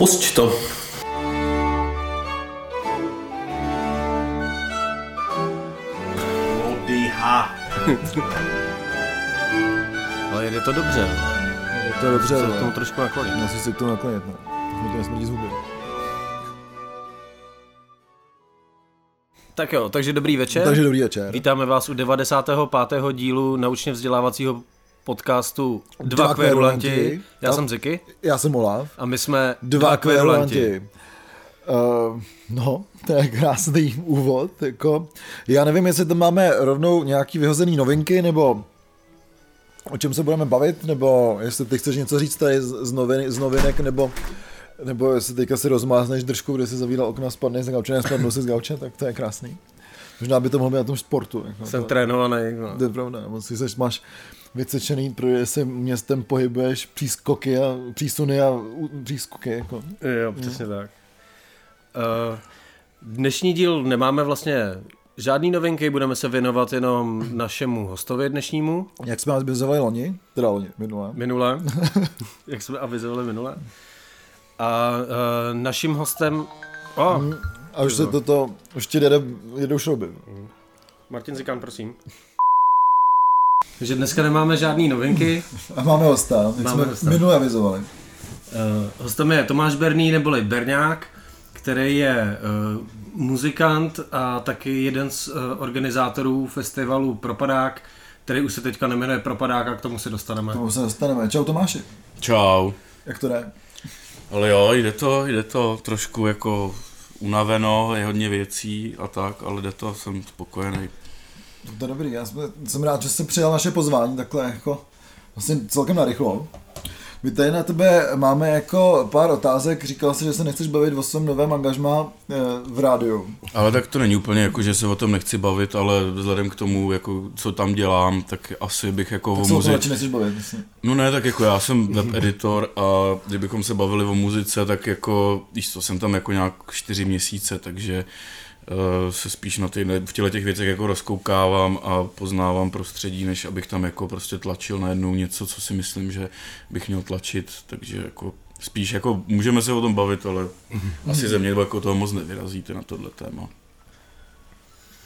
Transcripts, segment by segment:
Pusť to. Ale jde to dobře. Je to dobře, Se ale k tomu trošku naklonit. musí se k tomu naklonit, no. Mi to nesmrdí z huby. Tak jo, takže dobrý večer. Takže dobrý večer. Vítáme vás u 95. dílu naučně vzdělávacího podcastu Dva, Dva kverulanti. kverulanti. Já A- jsem Ziky Já jsem Olaf. a my jsme Dva kverulanti. Uh, no, to je krásný úvod. Jako. Já nevím, jestli tam máme rovnou nějaký vyhozený novinky, nebo o čem se budeme bavit, nebo jestli ty chceš něco říct tady z, novin, z novinek, nebo nebo jestli teďka si rozmázneš držku, kde si zavíral okna, spadneš z gauče, nespadnu si z gauče, tak to je krásný. Možná by to mohlo být na tom sportu. Jako, Jsem to, trénovaný. No. to je pravda, moc si seš, máš vycečený, protože se městem pohybuješ přískoky a přísuny a přískoky. Jako. Jo, přesně tak. Uh, dnešní díl nemáme vlastně žádný novinky, budeme se věnovat jenom našemu hostovi dnešnímu, Jak jsme avizovali loni, teda loni, minulé. minule, jak jsme avizovali minule. A uh, naším hostem... Oh, Mm, A už se toto, už ti jede, jedou šrouby. Martin Zikán, prosím. Takže dneska nemáme žádný novinky. A máme hosta, jak Máme jsme hosta. minule avizovali. Uh, hostem je Tomáš Berný neboli Berňák, který je uh, muzikant a taky jeden z uh, organizátorů festivalu Propadák, který už se teďka nemenuje Propadák a k tomu se dostaneme. K tomu se dostaneme. Čau Tomáši, Čau. jak to jde? Ale jo, jde to, jde to trošku jako unaveno, je hodně věcí a tak, ale jde to, jsem spokojený. To je dobrý, já jsem, jsem rád, že jsi přijal naše pozvání takhle jako vlastně celkem narychlo. My tady na tebe máme jako pár otázek, říkal jsi, že se nechceš bavit o svém novém angažmá eh, v rádiu. Ale tak to není úplně jako, že se o tom nechci bavit, ale vzhledem k tomu, jako, co tam dělám, tak asi bych jako Tak o muzice... nechceš bavit, myslím. No ne, tak jako já jsem web editor a kdybychom se bavili o muzice, tak jako, víš co, jsem tam jako nějak čtyři měsíce, takže se spíš na ty, v těle těch věcech jako rozkoukávám a poznávám prostředí, než abych tam jako prostě tlačil najednou něco, co si myslím, že bych měl tlačit, takže jako spíš jako můžeme se o tom bavit, ale asi ze mě jako toho moc nevyrazíte na tohle téma.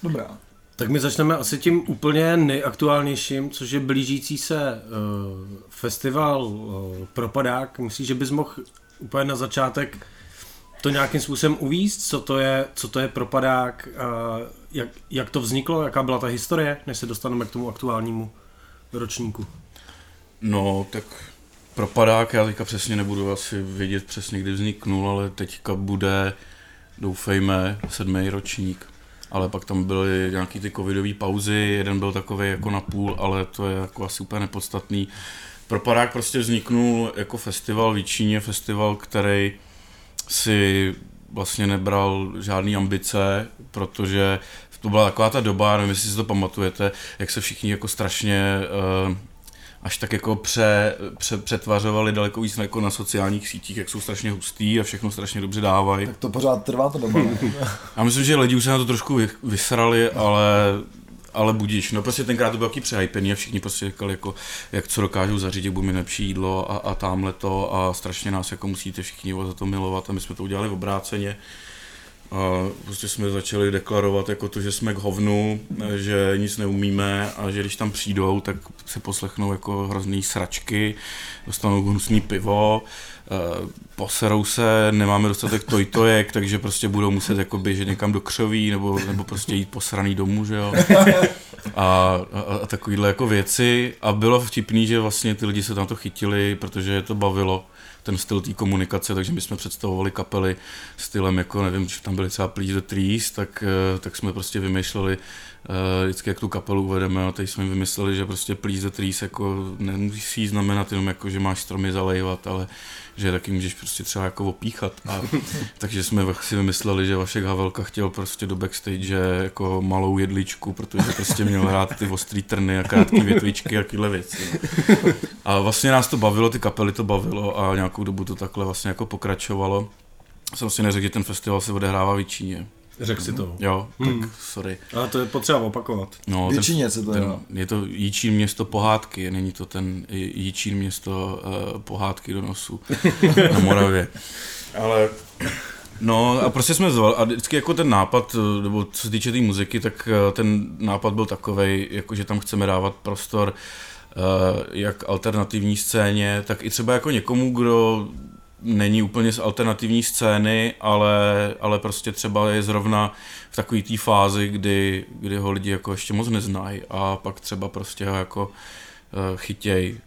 Dobrá. Tak my začneme asi tím úplně nejaktuálnějším, což je blížící se uh, festival uh, Propadák. Myslíš, že bys mohl úplně na začátek to nějakým způsobem uvíct, co to je, co to je Propadák, jak, jak to vzniklo, jaká byla ta historie, než se dostaneme k tomu aktuálnímu ročníku. No, tak propadák, já teďka přesně nebudu asi vědět přesně, kdy vzniknul, ale teďka bude, doufejme, sedmý ročník. Ale pak tam byly nějaký ty covidové pauzy, jeden byl takový jako na půl, ale to je jako asi úplně nepodstatný. Propadák prostě vzniknul jako festival v Číně, festival, který si vlastně nebral žádný ambice, protože to byla taková ta doba, nevím, jestli si to pamatujete, jak se všichni jako strašně uh, až tak jako pře, pře, přetvařovali daleko víc jako na sociálních sítích, jak jsou strašně hustý a všechno strašně dobře dávají. Tak to pořád trvá ta doba. ne? Já myslím, že lidi už se na to trošku vy- vysrali, ale ale budíš, no prostě tenkrát to bylo taky přehypený a všichni prostě říkali, jako, jak co dokážou zařídit, budu mi lepší jídlo a, a tamhle to a strašně nás jako musíte všichni za to milovat a my jsme to udělali v obráceně. A prostě jsme začali deklarovat jako to, že jsme k hovnu, že nic neumíme a že když tam přijdou, tak se poslechnou jako hrozný sračky, dostanou hnusný pivo, eh, poserou se, nemáme dostatek tojtojek, takže prostě budou muset jako běžet někam do křoví nebo, nebo prostě jít posraný domů, že jo. A, a, a takovýhle jako věci a bylo vtipný, že vlastně ty lidi se na to chytili, protože je to bavilo ten styl té komunikace, takže my jsme představovali kapely stylem jako, nevím, že tam byly třeba Please the Trees, tak, eh, tak jsme prostě vymýšleli vždycky, jak tu kapelu uvedeme a teď jsme vymysleli, že prostě the Trees jako nemusí znamenat jenom jako, že máš stromy zalejvat, ale že taky můžeš prostě třeba jako opíchat. A, takže jsme si vymysleli, že Vašek Havelka chtěl prostě do backstage jako malou jedličku, protože prostě měl hrát ty ostrý trny a krátké větvičky a tyhle věci. no. A vlastně nás to bavilo, ty kapely to bavilo a nějakou dobu to takhle vlastně jako pokračovalo. Jsem si neřekl, že ten festival se odehrává v Číně. Řekl si to. Jo, tak Hmm. sorry. Ale to je potřeba opakovat. No, Většině se to ten, je to Jičín město pohádky, není to ten Jičín město uh, pohádky do nosu na Moravě. Ale No a prostě jsme zval a vždycky jako ten nápad, nebo co se týče té tý muziky, tak eh, ten nápad byl takový, jako že tam chceme dávat prostor uh, jak alternativní scéně, tak i třeba jako někomu, kdo není úplně z alternativní scény, ale, ale prostě třeba je zrovna v takové té fázi, kdy, kdy ho lidi jako ještě moc neznají a pak třeba prostě ho jako uh, chytěj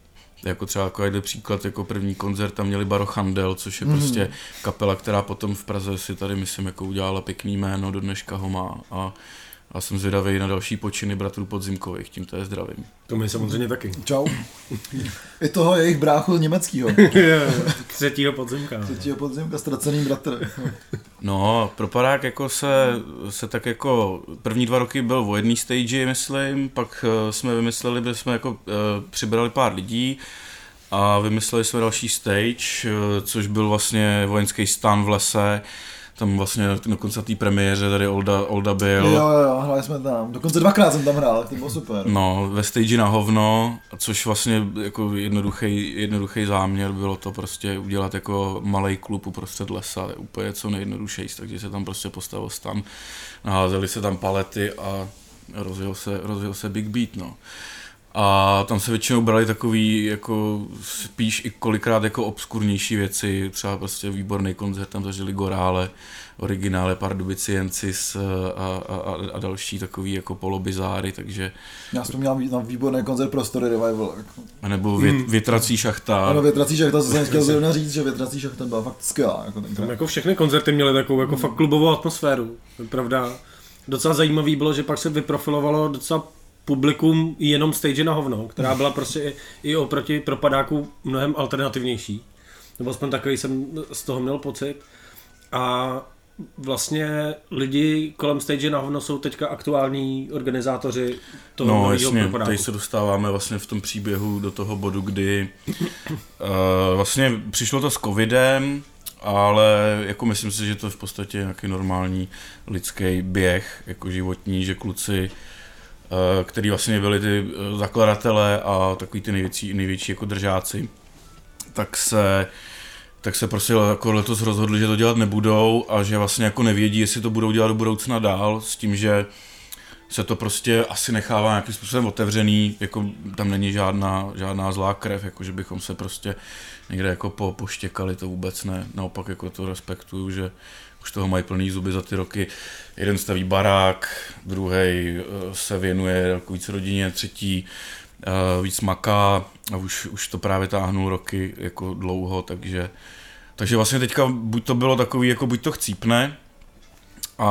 jako třeba jako jeden příklad, jako první koncert tam měli Barochandel, což je mm. prostě kapela, která potom v Praze si tady, myslím, jako udělala pěkný jméno, do dneška ho má a a jsem zvědavý na další počiny bratrů Podzimkových, tím to je zdravím. To my samozřejmě taky. Čau. I toho jejich bráchu německého. Třetího podzimka. Třetího podzimka, ztracený bratr. no, Propadák jako se, se tak jako první dva roky byl o jedný stage, myslím, pak eh, jsme vymysleli, že jsme jako uh, přibrali pár lidí, a vymysleli jsme další stage, eh, což byl vlastně vojenský stan v lese, tam vlastně dokonce na té premiéře tady Olda, Olda byl. Jo, jo, jo, hráli jsme tam. Dokonce dvakrát jsem tam hrál, to bylo super. No, ve stage na hovno, což vlastně jako jednoduchý, jednoduchý záměr bylo to prostě udělat jako malý klub uprostřed lesa, úplně co nejjednodušejší, takže se tam prostě postavil stan, naházeli se tam palety a rozjel se, rozjel se Big Beat, no. A tam se většinou brali takový jako spíš i kolikrát jako obskurnější věci, třeba prostě výborný koncert, tam zažili Gorále, originále Pardubiciensis a, a, a, a další takový jako polobizáry, takže... Já jsem měl na výborný koncert pro Story Revival. Jako. A nebo vět, mm. větrací šachta. Ano, větrací šachta, co jsem chtěl zrovna říct, že větrací šachta byla fakt skvělá. Jako tam jako všechny koncerty měly takovou jako mm. fakt klubovou atmosféru, pravda. Docela zajímavý bylo, že pak se vyprofilovalo docela publikum jenom stage na hovno, která byla prostě i, i oproti propadáku mnohem alternativnější. Nebo aspoň takový jsem z toho měl pocit. A vlastně lidi kolem stage na hovno jsou teďka aktuální organizátoři toho No jasně, propadáku. tady se dostáváme vlastně v tom příběhu do toho bodu, kdy uh, vlastně přišlo to s covidem, ale jako myslím si, že to je v podstatě nějaký normální lidský běh, jako životní, že kluci Eh, který vlastně byli ty eh, zakladatelé a takový ty největší, největší jako držáci, tak se tak se prostě jako letos rozhodli, že to dělat nebudou a že vlastně jako nevědí, jestli to budou dělat do budoucna dál, s tím, že se to prostě asi nechává nějakým způsobem otevřený, jako tam není žádná, žádná zlá krev, jako že bychom se prostě někde jako po, poštěkali, to vůbec ne, naopak jako to respektuju, že už toho mají plný zuby za ty roky. Jeden staví barák, druhý eh, se věnuje víc rodině, třetí eh, víc maká a už, už to právě táhnou roky jako dlouho, takže, takže vlastně teďka buď to bylo takový, jako buď to chcípne a,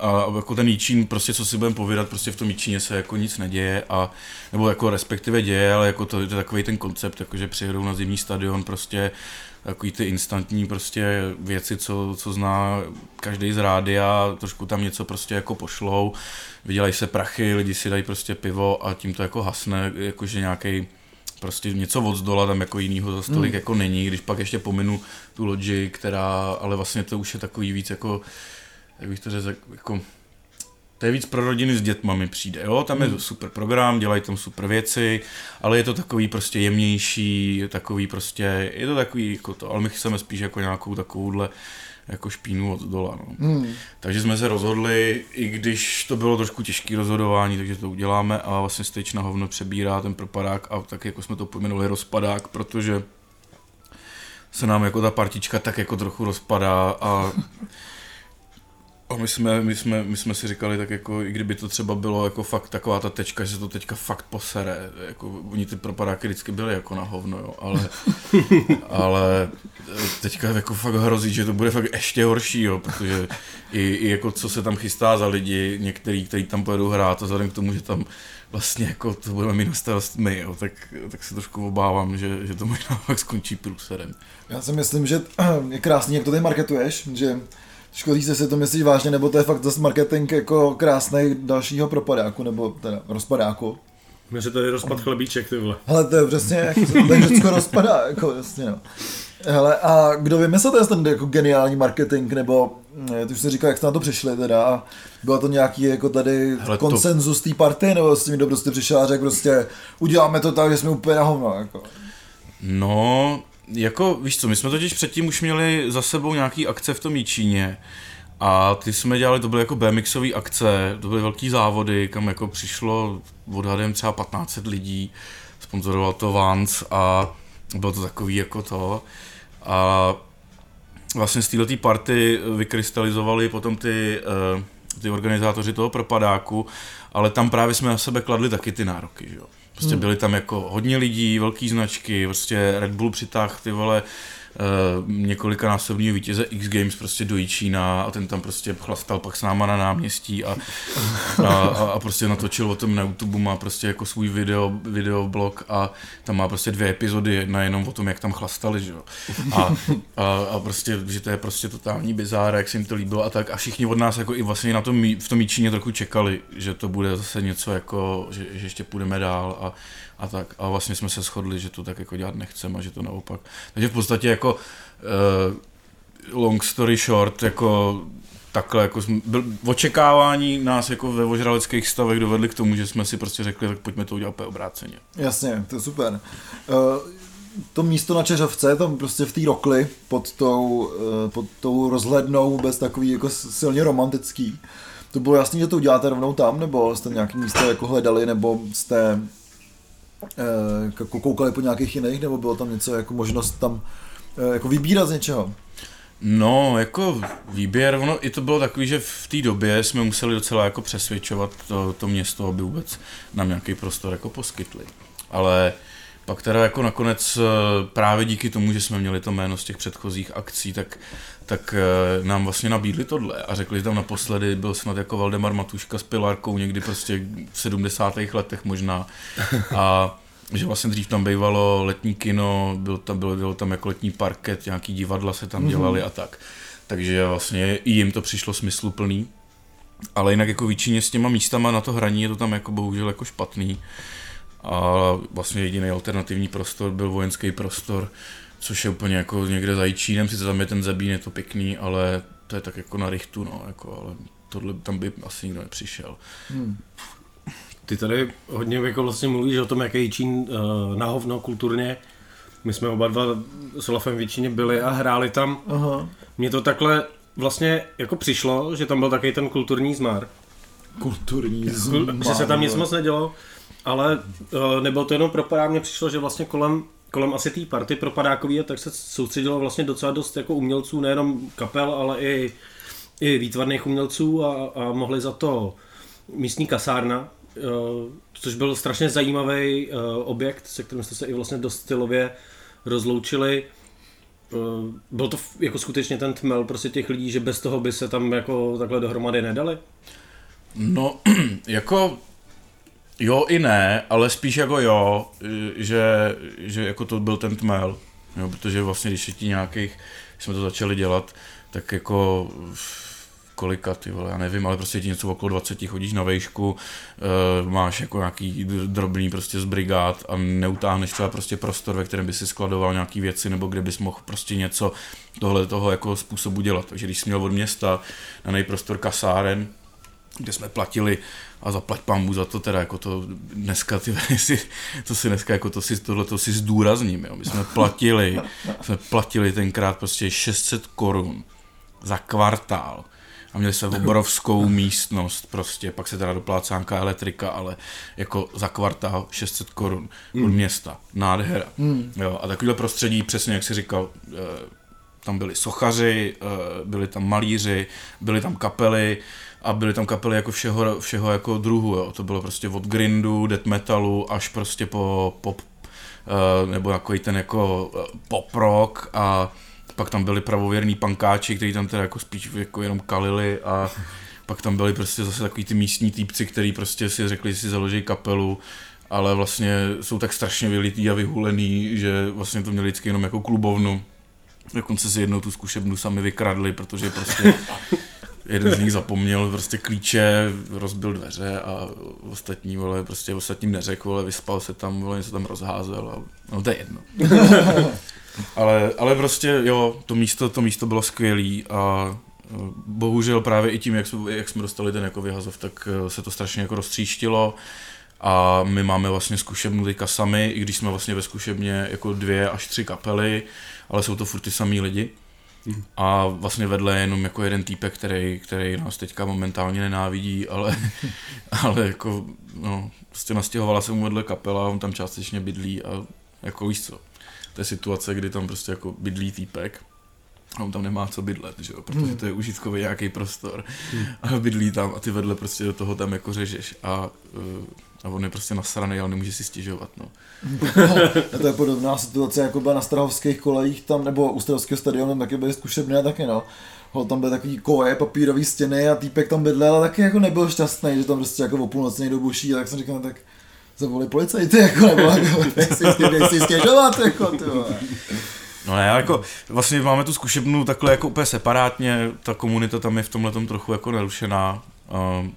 a jako ten Jíčín, prostě co si budeme povídat, prostě v tom Jíčíně se jako nic neděje a nebo jako respektive děje, ale jako to, to je takový ten koncept, jako že přijedou na zimní stadion prostě takový ty instantní prostě věci, co, co zná každý z rádia, trošku tam něco prostě jako pošlou, vydělají se prachy, lidi si dají prostě pivo a tím to jako hasne, jakože nějaký prostě něco od zdola tam jako jinýho za stolik mm. jako není, když pak ještě pominu tu loďi, která, ale vlastně to už je takový víc jako, jak bych to řekl, jako to je víc pro rodiny s dětma mi přijde, jo, tam je to super program, dělají tam super věci, ale je to takový prostě jemnější, takový prostě, je to takový jako to, ale my chceme spíš jako nějakou takovouhle jako špínu od dola, no. Hmm. Takže jsme se rozhodli, i když to bylo trošku těžké rozhodování, takže to uděláme a vlastně Stage na hovno přebírá ten propadák a tak jako jsme to pojmenovali rozpadák, protože se nám jako ta partička tak jako trochu rozpadá a a my jsme, my, jsme, my jsme si říkali tak jako, i kdyby to třeba bylo jako fakt taková ta tečka, že se to teďka fakt posere, jako oni ty propadáky vždycky byly jako na hovno, jo, ale, ale teďka jako fakt hrozí, že to bude fakt ještě horší, jo, protože i, i jako co se tam chystá za lidi, některý, kteří tam pojedou hrát a vzhledem k tomu, že tam vlastně jako to budeme mít na starost my, jo, tak, tak se trošku obávám, že, že to možná fakt skončí průserem. Já si myslím, že je krásný, jak to tady marketuješ, že Škodí se, si to myslíš vážně, nebo to je fakt zase marketing jako krásný dalšího propadáku, nebo teda rozpadáku. Mě se tady rozpad chlebíček, ty vole. Ale to je přesně, jak se to tady všechno rozpadá, jako jasně, no. Hele, a kdo vymyslel ten jako geniální marketing, nebo eh, ty už jsi říkal, jak jste na to přišli teda, a byla to nějaký jako tady Hele, konsenzus to... té party, nebo s tím, kdo prostě přišel a řekl prostě, uděláme to tak, že jsme úplně na hovno, jako. No, jako, víš co, my jsme totiž předtím už měli za sebou nějaký akce v tom Jíčíně a ty jsme dělali, to byly jako BMXové akce, to byly velký závody, kam jako přišlo odhadem třeba 15 lidí, sponzoroval to Vans a bylo to takový jako to. A vlastně z této party vykrystalizovali potom ty, uh, ty organizátoři toho propadáku, ale tam právě jsme na sebe kladli taky ty nároky, že jo. Prostě hmm. byli tam jako hodně lidí, velký značky, prostě Red Bull přitáh ty vole uh, několika násobního vítěze X Games prostě do Jičína a ten tam prostě chlastal pak s náma na náměstí a, a, a, prostě natočil o tom na YouTube, má prostě jako svůj video, videoblog a tam má prostě dvě epizody, jedna jenom o tom, jak tam chlastali, že jo. A, a, a, prostě, že to je prostě totální bizár, jak se jim to líbilo a tak a všichni od nás jako i vlastně na tom, v tom Jičíně trochu čekali, že to bude zase něco jako, že, že ještě půjdeme dál a a tak. A vlastně jsme se shodli, že to tak jako dělat nechceme a že to naopak. Takže v podstatě jako uh, long story short, jako takhle jako jsme, byl, očekávání nás jako ve vožraleckých stavech dovedli k tomu, že jsme si prostě řekli, tak pojďme to udělat obráceně. Jasně, to je super. Uh, to místo na Čeřovce, tam prostě v té rokli, pod tou, uh, pod tou rozhlednou, vůbec takový jako silně romantický. To bylo jasný, že to uděláte rovnou tam, nebo jste nějaký místo jako hledali, nebo jste koukali po nějakých jiných, nebo bylo tam něco jako možnost tam eh, jako vybírat z něčeho? No, jako výběr, ono i to bylo takový, že v té době jsme museli docela jako přesvědčovat to, to město, aby vůbec nám nějaký prostor jako poskytli. Ale pak teda jako nakonec eh, právě díky tomu, že jsme měli to jméno z těch předchozích akcí, tak, tak nám vlastně nabídli tohle a řekli tam naposledy, byl snad jako Valdemar Matuška s Pilarkou někdy prostě v 70. letech možná a že vlastně dřív tam bývalo letní kino, byl tam, bylo, bylo tam jako letní parket, nějaký divadla se tam dělali mm-hmm. a tak. Takže vlastně i jim to přišlo smysluplný. Ale jinak jako většině s těma místama na to hraní je to tam jako bohužel jako špatný. A vlastně jediný alternativní prostor byl vojenský prostor, což je úplně jako někde za Jičínem, sice tam je ten Zabín, je to pěkný, ale to je tak jako na rychtu, no, jako, ale tohle tam by asi nikdo nepřišel. Hmm. Ty tady hodně jako vlastně mluvíš o tom, jaký Jičín uh, na hovno kulturně. My jsme oba dva s Olafem v Jičíně byli a hráli tam. Aha. Mně to takhle vlastně jako přišlo, že tam byl takový ten kulturní zmar. Kulturní zmar. Že se tam nic moc nedělo, ale uh, nebylo to jenom propadák, mně přišlo, že vlastně kolem kolem asi té party propadákový, tak se soustředilo vlastně docela dost jako umělců, nejenom kapel, ale i, i výtvarných umělců a, a mohli za to místní kasárna, Eh, což byl strašně zajímavý eh, objekt, se kterým jste se i vlastně dost stylově rozloučili. Eh, byl to jako skutečně ten tmel prostě těch lidí, že bez toho by se tam jako takhle dohromady nedali? No, jako jo i ne, ale spíš jako jo, že, že jako to byl ten tmel, jo, protože vlastně když ti nějakých, když jsme to začali dělat, tak jako kolika, ty vole, já nevím, ale prostě ti něco okolo 20 chodíš na vejšku, uh, máš jako nějaký drobný prostě z brigád a neutáhneš třeba prostě prostor, ve kterém by si skladoval nějaký věci, nebo kde bys mohl prostě něco tohle toho jako způsobu dělat. Takže když jsi měl od města na nejprostor kasáren, kde jsme platili a zaplať pambu za to teda, jako to dneska, ty, si, to si dneska, jako to si, tohle to si zdůrazním, jo. my jsme platili, jsme platili tenkrát prostě 600 korun za kvartál a měli jsme obrovskou místnost prostě, pak se teda doplácá nějaká elektrika, ale jako za kvartál 600 korun mm. od města, nádhera. Mm. Jo, a takovýhle prostředí, přesně jak si říkal, eh, tam byli sochaři, eh, byli tam malíři, byly tam kapely a byly tam kapely jako všeho, všeho jako druhu, jo. to bylo prostě od grindu, death metalu až prostě po pop, eh, nebo jako ten jako pop rock a pak tam byli pravověrní pankáči, kteří tam teda jako spíš jako jenom kalili a pak tam byli prostě zase takový ty místní týpci, kteří prostě si řekli, že si založí kapelu, ale vlastně jsou tak strašně vylitý a vyhulený, že vlastně to měli vždycky jenom jako klubovnu. Dokonce si jednou tu zkušebnu sami vykradli, protože prostě jeden z nich zapomněl prostě klíče, rozbil dveře a ostatní, vole, prostě ostatním neřekl, vole, vyspal se tam, vole, něco tam rozházel a no to je jedno. ale, ale prostě jo, to místo, to místo bylo skvělé a e, bohužel právě i tím, jak jsme, jak jsme dostali ten jako vyhazov, tak e, se to strašně jako roztříštilo A my máme vlastně zkušebnu teďka sami, i když jsme vlastně ve zkušebně jako dvě až tři kapely, ale jsou to furt ty samý lidi. A vlastně vedle je jenom jako jeden týpek, který, který nás teďka momentálně nenávidí, ale, ale jako, no, prostě nastěhovala se mu vedle kapela, on tam částečně bydlí a jako víš co, to je situace, kdy tam prostě jako bydlí týpek a on tam nemá co bydlet, že jo, protože to je užitkový nějaký prostor a bydlí tam a ty vedle prostě do toho tam jako řežeš a, uh, a on je prostě nasraný, ale nemůže si stěžovat, no. A to je podobná situace, jako byla na Strahovských kolejích tam, nebo u Strahovského stadionu, taky byly zkušebné taky, no. Ho, tam byly takový koje, papírový stěny a týpek tam bydlel, ale taky jako nebyl šťastný, že tam prostě jako o půlnoci někdo buší, tak jsem říkal, no, tak zavolej policajty, jako, nebo jako, nechci, nechci stěžovat, jako, ty. No ne, jako vlastně máme tu zkušebnu takhle jako úplně separátně, ta komunita tam je v tomhle trochu jako nerušená. Um,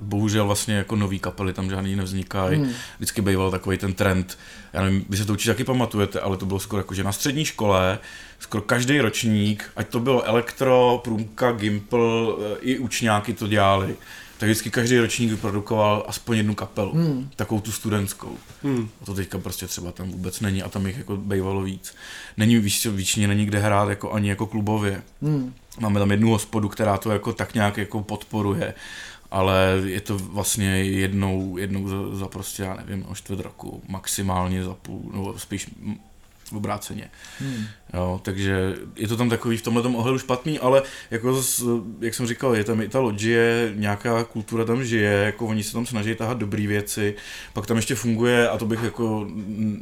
bohužel vlastně jako nový kapely tam žádný nevznikají. Hmm. Vždycky býval takový ten trend, já nevím, vy se to určitě taky pamatujete, ale to bylo skoro jako, že na střední škole skoro každý ročník, ať to bylo elektro, průmka, gimpl, eh, i učňáky to dělali, tak vždycky každý ročník vyprodukoval aspoň jednu kapelu, hmm. takovou tu studentskou. Hmm. A to teďka prostě třeba tam vůbec není a tam jich jako bývalo víc. Není víc, víčně není kde hrát jako ani jako klubově. Hmm. Máme tam jednu hospodu, která to jako tak nějak jako podporuje ale je to vlastně jednou, jednou za, za prostě, já nevím, o čtvrt roku, maximálně za půl, nebo spíš obráceně. Hmm. Jo, takže je to tam takový v tomhle ohledu špatný, ale jako, jak jsem říkal, je tam i ta loďie, nějaká kultura tam žije, jako oni se tam snaží tahat dobré věci, pak tam ještě funguje, a to bych jako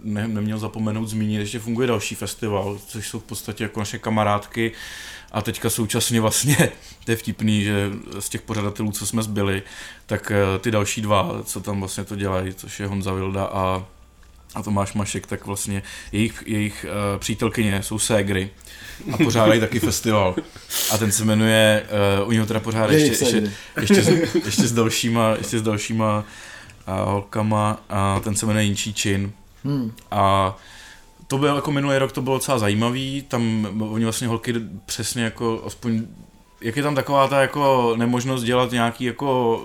ne, neměl zapomenout zmínit, ještě funguje další festival, což jsou v podstatě jako naše kamarádky, a teďka současně vlastně, to je vtipný, že z těch pořadatelů, co jsme zbyli, tak eh, ty další dva, co tam vlastně to dělají, což je Honza Vilda a a Tomáš Mašek, tak vlastně jejich, jejich uh, přítelkyně jsou ségry a pořádají taky festival. A ten se jmenuje, uh, oni ho teda pořádají ještě, ještě, ještě, s, ještě s dalšíma, ještě s dalšíma uh, holkama a ten se jmenuje Jinčí Čin. Hmm. A to byl jako minulý rok, to bylo docela zajímavý, tam oni vlastně holky přesně jako aspoň jak je tam taková ta jako nemožnost dělat nějaký jako,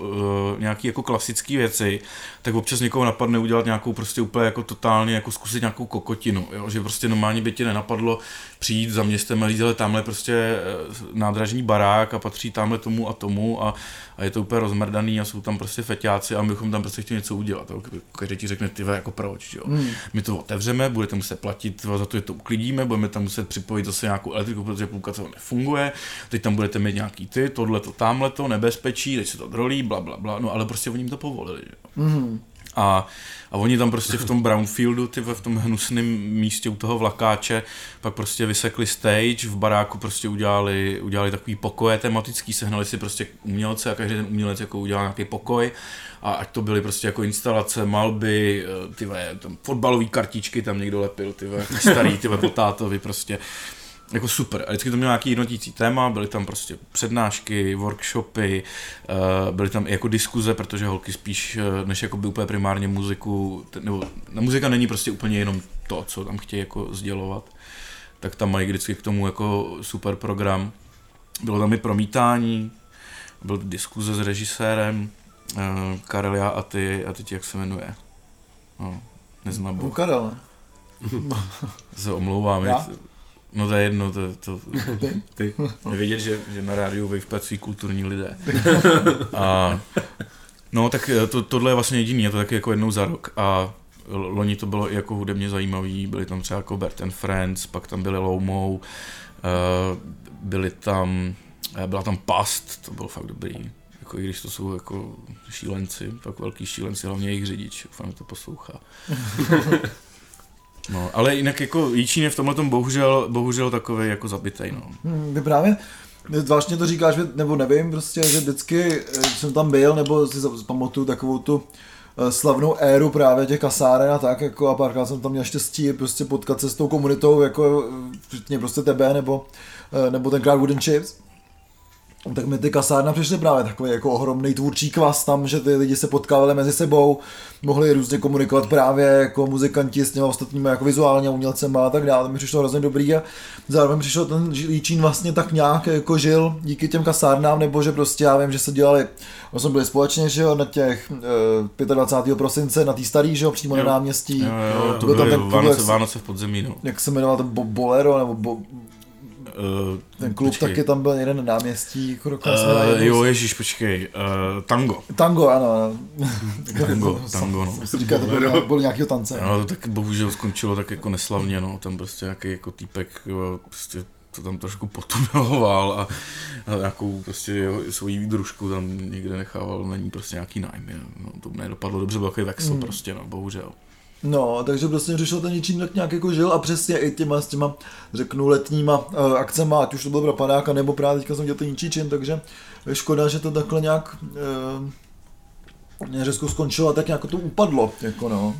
uh, nějaký jako klasické věci, tak občas někoho napadne udělat nějakou prostě úplně jako totálně jako zkusit nějakou kokotinu, jo? že prostě normálně by ti nenapadlo přijít za městem a říct, ale tamhle prostě eh, nádražní barák a patří tamhle tomu a tomu a, a je to úplně rozmrdaný a jsou tam prostě feťáci a my bychom tam prostě chtěli něco udělat. Jo? Každý ti řekne, ty jako proč, jo? Hmm. My to otevřeme, budete muset platit za to, že to uklidíme, budeme tam muset připojit zase nějakou elektriku, protože půlka toho nefunguje, teď tam budete mít nějaký ty, tohle to, tamhle to, nebezpečí, teď se to drolí, bla, bla, bla, no ale prostě oni jim to povolili, jo? Hmm. A, a oni tam prostě v tom brownfieldu, ty v tom hnusném místě u toho vlakáče, pak prostě vysekli stage, v baráku prostě udělali, udělali takový pokoje tematický, sehnali si prostě umělce a každý ten umělec jako udělal nějaký pokoj. A ať to byly prostě jako instalace, malby, eh, ty tam fotbalové kartičky tam někdo lepil, ty starý, ty potátovi prostě jako super. A vždycky to mělo nějaký jednotící téma, byly tam prostě přednášky, workshopy, eh, byly tam i jako diskuze, protože holky spíš, eh, než jako by úplně primárně muziku, nebo muzika není prostě úplně jenom to, co tam chtějí jako sdělovat, tak tam mají vždycky k tomu jako super program. Bylo tam i promítání, byl diskuze s režisérem, eh, Karel a ty, a teď jak se jmenuje? No, neznám. Karel. se omlouvám. Já? No to je jedno, to, to ty. Nevědět, že, že na rádiu Wave pracují kulturní lidé. A, no tak eh, to, tohle je vlastně jediný, je to taky jako jednou za rok. A loni to bylo i jako hudebně zajímavý, byli tam třeba jako Bert and Friends, pak tam byli Loumou, uh, byli tam, eh, byla tam Past, to bylo fakt dobrý. Jako, i když to jsou jako šílenci, tak velký šílenci, hlavně jejich řidič, doufám, to poslouchá. No, ale jinak jako Jíčín je v tomhle tom bohužel, bohužel takový jako zabitej, no. Hmm, právě zvláštně to říkáš, nebo nevím, prostě, že vždycky eh, jsem tam byl, nebo si pamatuju takovou tu eh, slavnou éru právě těch kasáren a tak, jako a párkrát jsem tam měl štěstí prostě potkat se s tou komunitou, jako včetně prostě tebe, nebo, eh, nebo tenkrát Wooden Chips. Tak mi ty kasárna přišly právě takový jako ohromný tvůrčí kvas tam, že ty lidi se potkávali mezi sebou, mohli různě komunikovat právě jako muzikanti s těmi ostatními jako vizuálně umělcem a tak dále, to mi přišlo hrozně dobrý a zároveň přišlo ten Líčín vlastně tak nějak jako žil díky těm kasárnám, nebo že prostě já vím, že se dělali, my jsme byli společně, že jo, na těch eh, 25. prosince na té starý, že jo, přímo Jo. na náměstí. Jo, jo, to Byl tam ten Vánoce, jak- Vánoce v podzemí, no. Jak se jmenoval ten Bo- Bolero, nebo bo, Uh, ten klub počkej. taky tam byl někde na náměstí, jako Uh, jednou- jo, ježíš, počkej, uh, tango. Tango, ano. Tango, tango, no. Říká, to byl, nějak- byl nějakýho tance. No, to taky bohužel skončilo tak jako neslavně, no, tam prostě nějaký jako týpek, jo, prostě to tam trošku potuneloval a, a nějakou prostě jeho, svoji družku tam někde nechával na ní prostě nějaký nájmy, no, to nedopadlo dobře, byl takový vexel Hmm. prostě, no, bohužel. No, takže prostě přišel ten něčím tak nějak jako žil a přesně i těma s těma, řeknu, letníma uh, akcema, ať už to byl Propadáka, nebo právě teďka jsem dělal ten Ničičin, takže škoda, že to takhle nějak uh, Řecko skončilo a tak nějak to upadlo, jako no.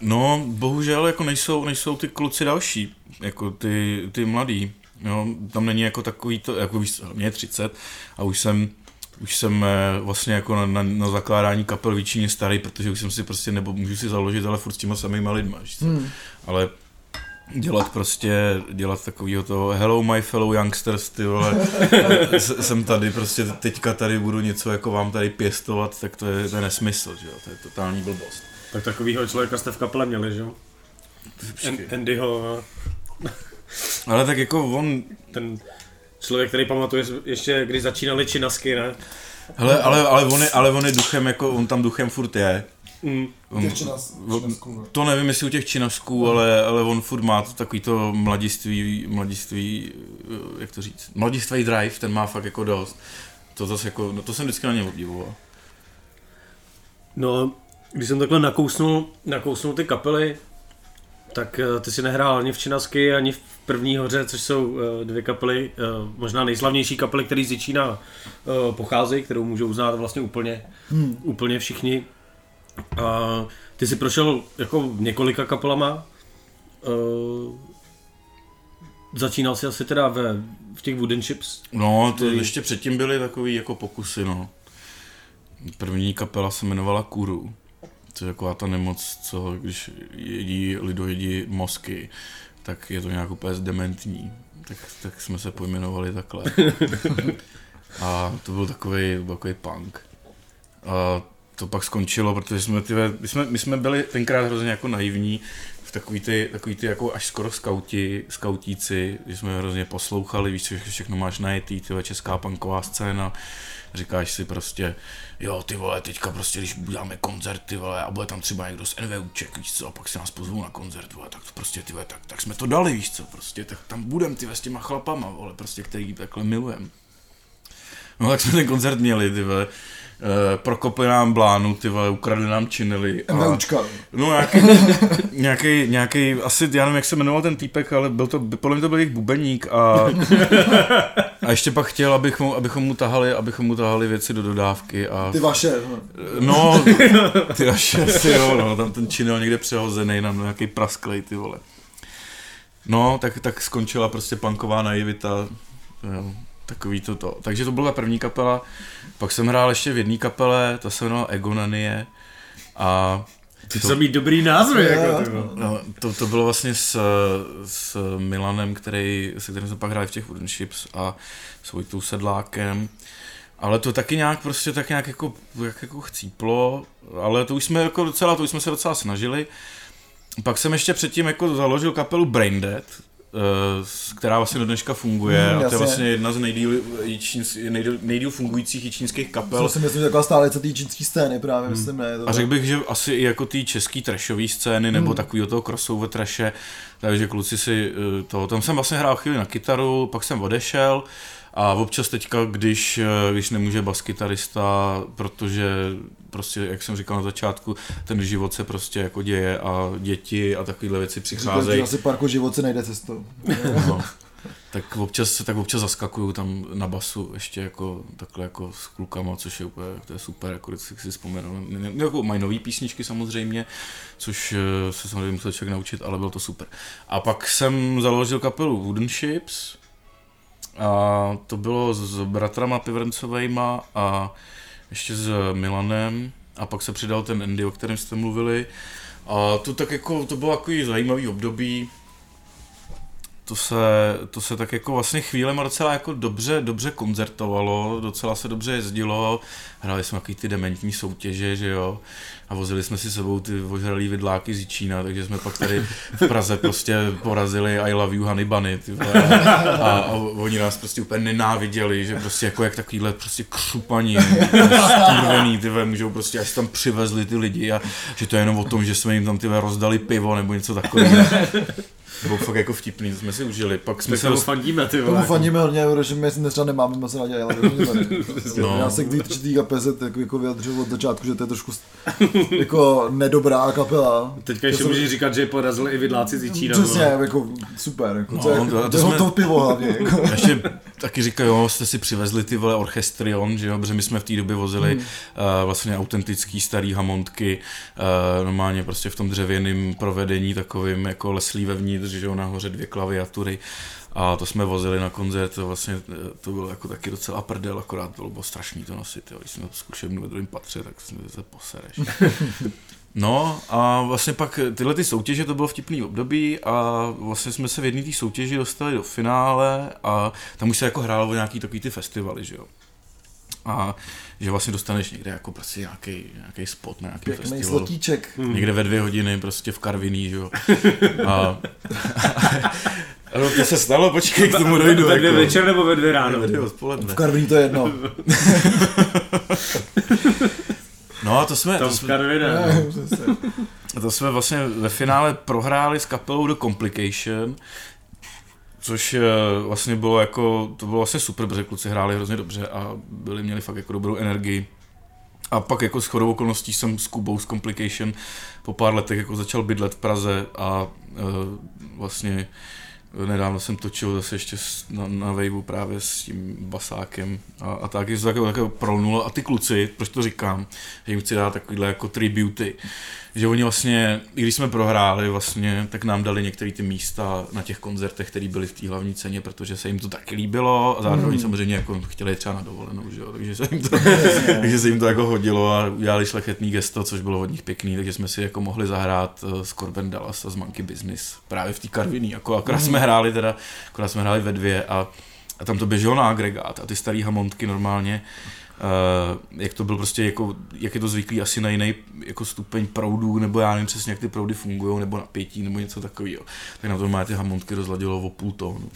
No, bohužel jako nejsou, nejsou ty kluci další, jako ty, ty mladý. Jo, tam není jako takový to, jako víš, mě je 30 a už jsem, už jsem eh, vlastně jako na, na, na zakládání kapel většině starý, protože už jsem si prostě, nebo můžu si založit, ale furt s těma samýma lidma? Hmm. ale dělat prostě, dělat takovýho toho hello my fellow youngsters, ty vole, jsem tady prostě teďka tady budu něco jako vám tady pěstovat, tak to je, to je nesmysl, že jo, to je totální blbost. Tak takovýho člověka jste v kapele měli, že jo? An- Andyho. Ale tak jako on, ten člověk, který pamatuje ještě, když začínali činasky, ne? hele, ale, ale, on je, ale on je duchem, jako on tam duchem furt je. Mm. On, to nevím, jestli u těch činasků, ale, ale on furt má to takový to mladiství, mladiství, eh, jak to říct, mladistvý drive, ten má fakt jako dost. To zase jako, no to jsem vždycky na něm obdivoval. No, když jsem takhle nakousnul, nakousnul ty kapely, tak eh, ty si nehrál ani v Činasky, ani v První hoře, což jsou eh, dvě kapely, eh, možná nejslavnější kapely, které z Jičína eh, pocházejí, kterou můžou znát vlastně úplně, Hmm. úplně všichni. A ty si prošel jako několika kapelama. Začínal si asi teda ve, v těch Wooden Chips. No, to Který- ještě předtím byly takový jako pokusy, no. První kapela se jmenovala Kuru. To je taková ta nemoc, co když jedí lidojedí mozky, tak je to nějak úplně dementní. Tak, tak jsme se pojmenovali takhle. A to byl takový, takový punk. A to pak skončilo, protože jsme, ty, my, jsme, my jsme byli tenkrát hrozně jako naivní, v takový ty, takový ty jako až skoro skauti, skautíci, že jsme hrozně poslouchali, víš, co všechno máš najetý, ty vole, česká punková scéna, říkáš si prostě, jo, ty vole, teďka prostě, když uděláme koncert, ty vole, a bude tam třeba někdo z NVUček, víš co, a pak si nás pozvou na koncert, vole, tak to prostě, ty vole, tak, tak jsme to dali, víš co, prostě, tak tam budem, ty vole, s těma chlapama, vole, prostě, který takhle milujem. No tak jsme ten koncert měli, ty vole, Uh, prokopli nám blánu, ty vole, ukradli nám činily. a- MVUčka. No nějaký, nějaký, nějaký, asi, já nevím, jak se jmenoval ten týpek, ale byl to, podle mě to byl jejich bubeník a, a ještě pak chtěl, abychom, abychom mu tahali, abychom mu tahali věci do dodávky a, Ty vaše. no, ty naše, asi jo, no, tam ten činil někde přehozený na nějaký prasklej, ty vole. No, tak, tak skončila prostě punková naivita, jo, takový to to. Takže to byla první kapela, pak jsem hrál ještě v jedné kapele, ta se jmenovala Egonanie a Ty to mít dobrý názvy, Jo, jako. No, to, to bylo vlastně s, s Milanem, který, se kterým jsme pak hráli v těch Wooden Ships a s Vojtou Sedlákem. Ale to taky nějak prostě tak nějak jako, jak jako chcíplo, ale to už jsme jako docela, to už jsme se docela snažili. Pak jsem ještě předtím jako založil kapelu Braindead, která vlastně do dneška funguje Mm, a to je vlastně jedna z nejdíl, jičíns- nejdíl, nejdíl fungujících jičínských kapel. To si myslím, že taková stále té čínské scény právě, myslím, ne. To A řekl bych, že asi i jako ty český trashové scény, nebo hmm. takový toho crossover trashe, takže kluci si eh, to, tam jsem vlastně hrál chvíli na kytaru, pak jsem odešel a občas teďka, když, eh, když nemůže baskytarista, protože prostě, jak jsem říkal na začátku, ten život se prostě jako děje a děti a takovéhle věci přicházejí. že asi parko život se nejde cestou. No. Tak občas, tak občas zaskakuju tam na basu ještě jako takhle jako s klukama, což je úplně, to je super, jako vždycky si vzpomenu. Jako mají nové písničky samozřejmě, což eh, se samozřejmě musel člověk naučit, ale bylo to super. A pak jsem založil kapelu Wooden Ships, A to bylo s bratrama Pivrncovejma a ještě s Milanem a pak se přidal ten Andy, o kterém jste mluvili. A to tak jako, to bylo takový zajímavý období, to se, to se tak jako vlastně chvílema docela jako dobře, dobře koncertovalo, docela se dobře jezdilo, hráli jsme takový ty dementní soutěže, že jo, a vozili jsme si sebou ty ožralý vidláky z Čína, takže jsme pak tady v Praze prostě porazili I love you Hanibany, ty vole, a, a, oni nás prostě úplně nenáviděli, že prostě jako jak takovýhle prostě křupaní, stýrvený, ty vole, můžou prostě, až tam přivezli ty lidi a že to je jenom o tom, že jsme jim tam ty rozdali pivo nebo něco takového. Bylo fakt jako vtipný, to jsme si užili. Pak jsme My se dost... fandíme, ty Tomu vole. fandíme hodně, protože my si třeba nemáme moc rádi, ale no. já se k té kapeze tak jako vyjadřuju od začátku, že to je trošku jako nedobrá kapela. Teďka ještě jsem- můžeš říkat, že porazili i vidláci z Jičína. Přesně, jako super, jako, No, to, je, to- to, to to, je jsme- to pivo hlavně. Jako. Ještě taky říkají, jo, jste si přivezli ty vole orchestrion, že jo, protože my jsme v té době vozili hmm. uh, vlastně autentický starý hamontky, uh, normálně prostě v tom dřevěném provedení takovým jako leslí vevnitř, že jo, nahoře dvě klaviatury. A to jsme vozili na koncert, to vlastně eh, to bylo jako taky docela prdel, akorát bylo, bylo strašný to nosit, jo. když jsme to zkušebnu ve druhém patře, tak se posereš. No a vlastně pak tyhle ty soutěže, to bylo vtipný období a vlastně jsme se v jedné té soutěži dostali do finále a tam už se jako hrálo o nějaký takový ty festivaly, že jo. A že vlastně dostaneš někde jako prostě nějaký, nějaký spot na nějaký Pěkný festival. slotíček. Někde ve dvě hodiny prostě v Karviní, že jo. A, ano, to se stalo, počkej, k tomu dojdu. Ve dvě jako. večer nebo ve dvě ráno? Ve dvě odpoledne. V Karviní to je jedno. No a to jsme, Tam to jsme. Ne, přesně. To jsme vlastně ve finále prohráli s kapelou The Complication, což eh, vlastně bylo jako, to bylo vlastně super, protože kluci hráli hrozně dobře a byli, měli fakt jako dobrou energii. A pak jako s chodou okolností jsem s Kubou z Complication po pár letech jako začal bydlet v Praze a uh, vlastně nedávno jsem točil zase ještě na, na Waveu právě s tím basákem a, a tak, se to takové, takové prolnulo. A ty kluci, proč to říkám, že jim chci dát takovýhle jako tributy, že oni vlastně, i když jsme prohráli vlastně, tak nám dali některé ty místa na těch koncertech, které byly v té hlavní ceně, protože se jim to taky líbilo. A zároveň mm. samozřejmě jako chtěli třeba na dovolenou, že jo, takže se jim to, takže se jim to jako hodilo a udělali šlechetný gesto, což bylo od nich pěkný, takže jsme si jako mohli zahrát eh, s Corbin Dallas a z Monkey Business právě v té Karviní, jako akorát jsme hráli teda, akorát jsme hráli ve dvě a, a tam to běželo na agregát a ty starý hamontky normálně Uh, jak to byl prostě jako, jak je to zvyklý asi na jiný jako stupeň proudů, nebo já nevím přesně, jak ty proudy fungují, nebo napětí, nebo něco takového. Tak na to má ty hamontky rozladilo o půl tónu.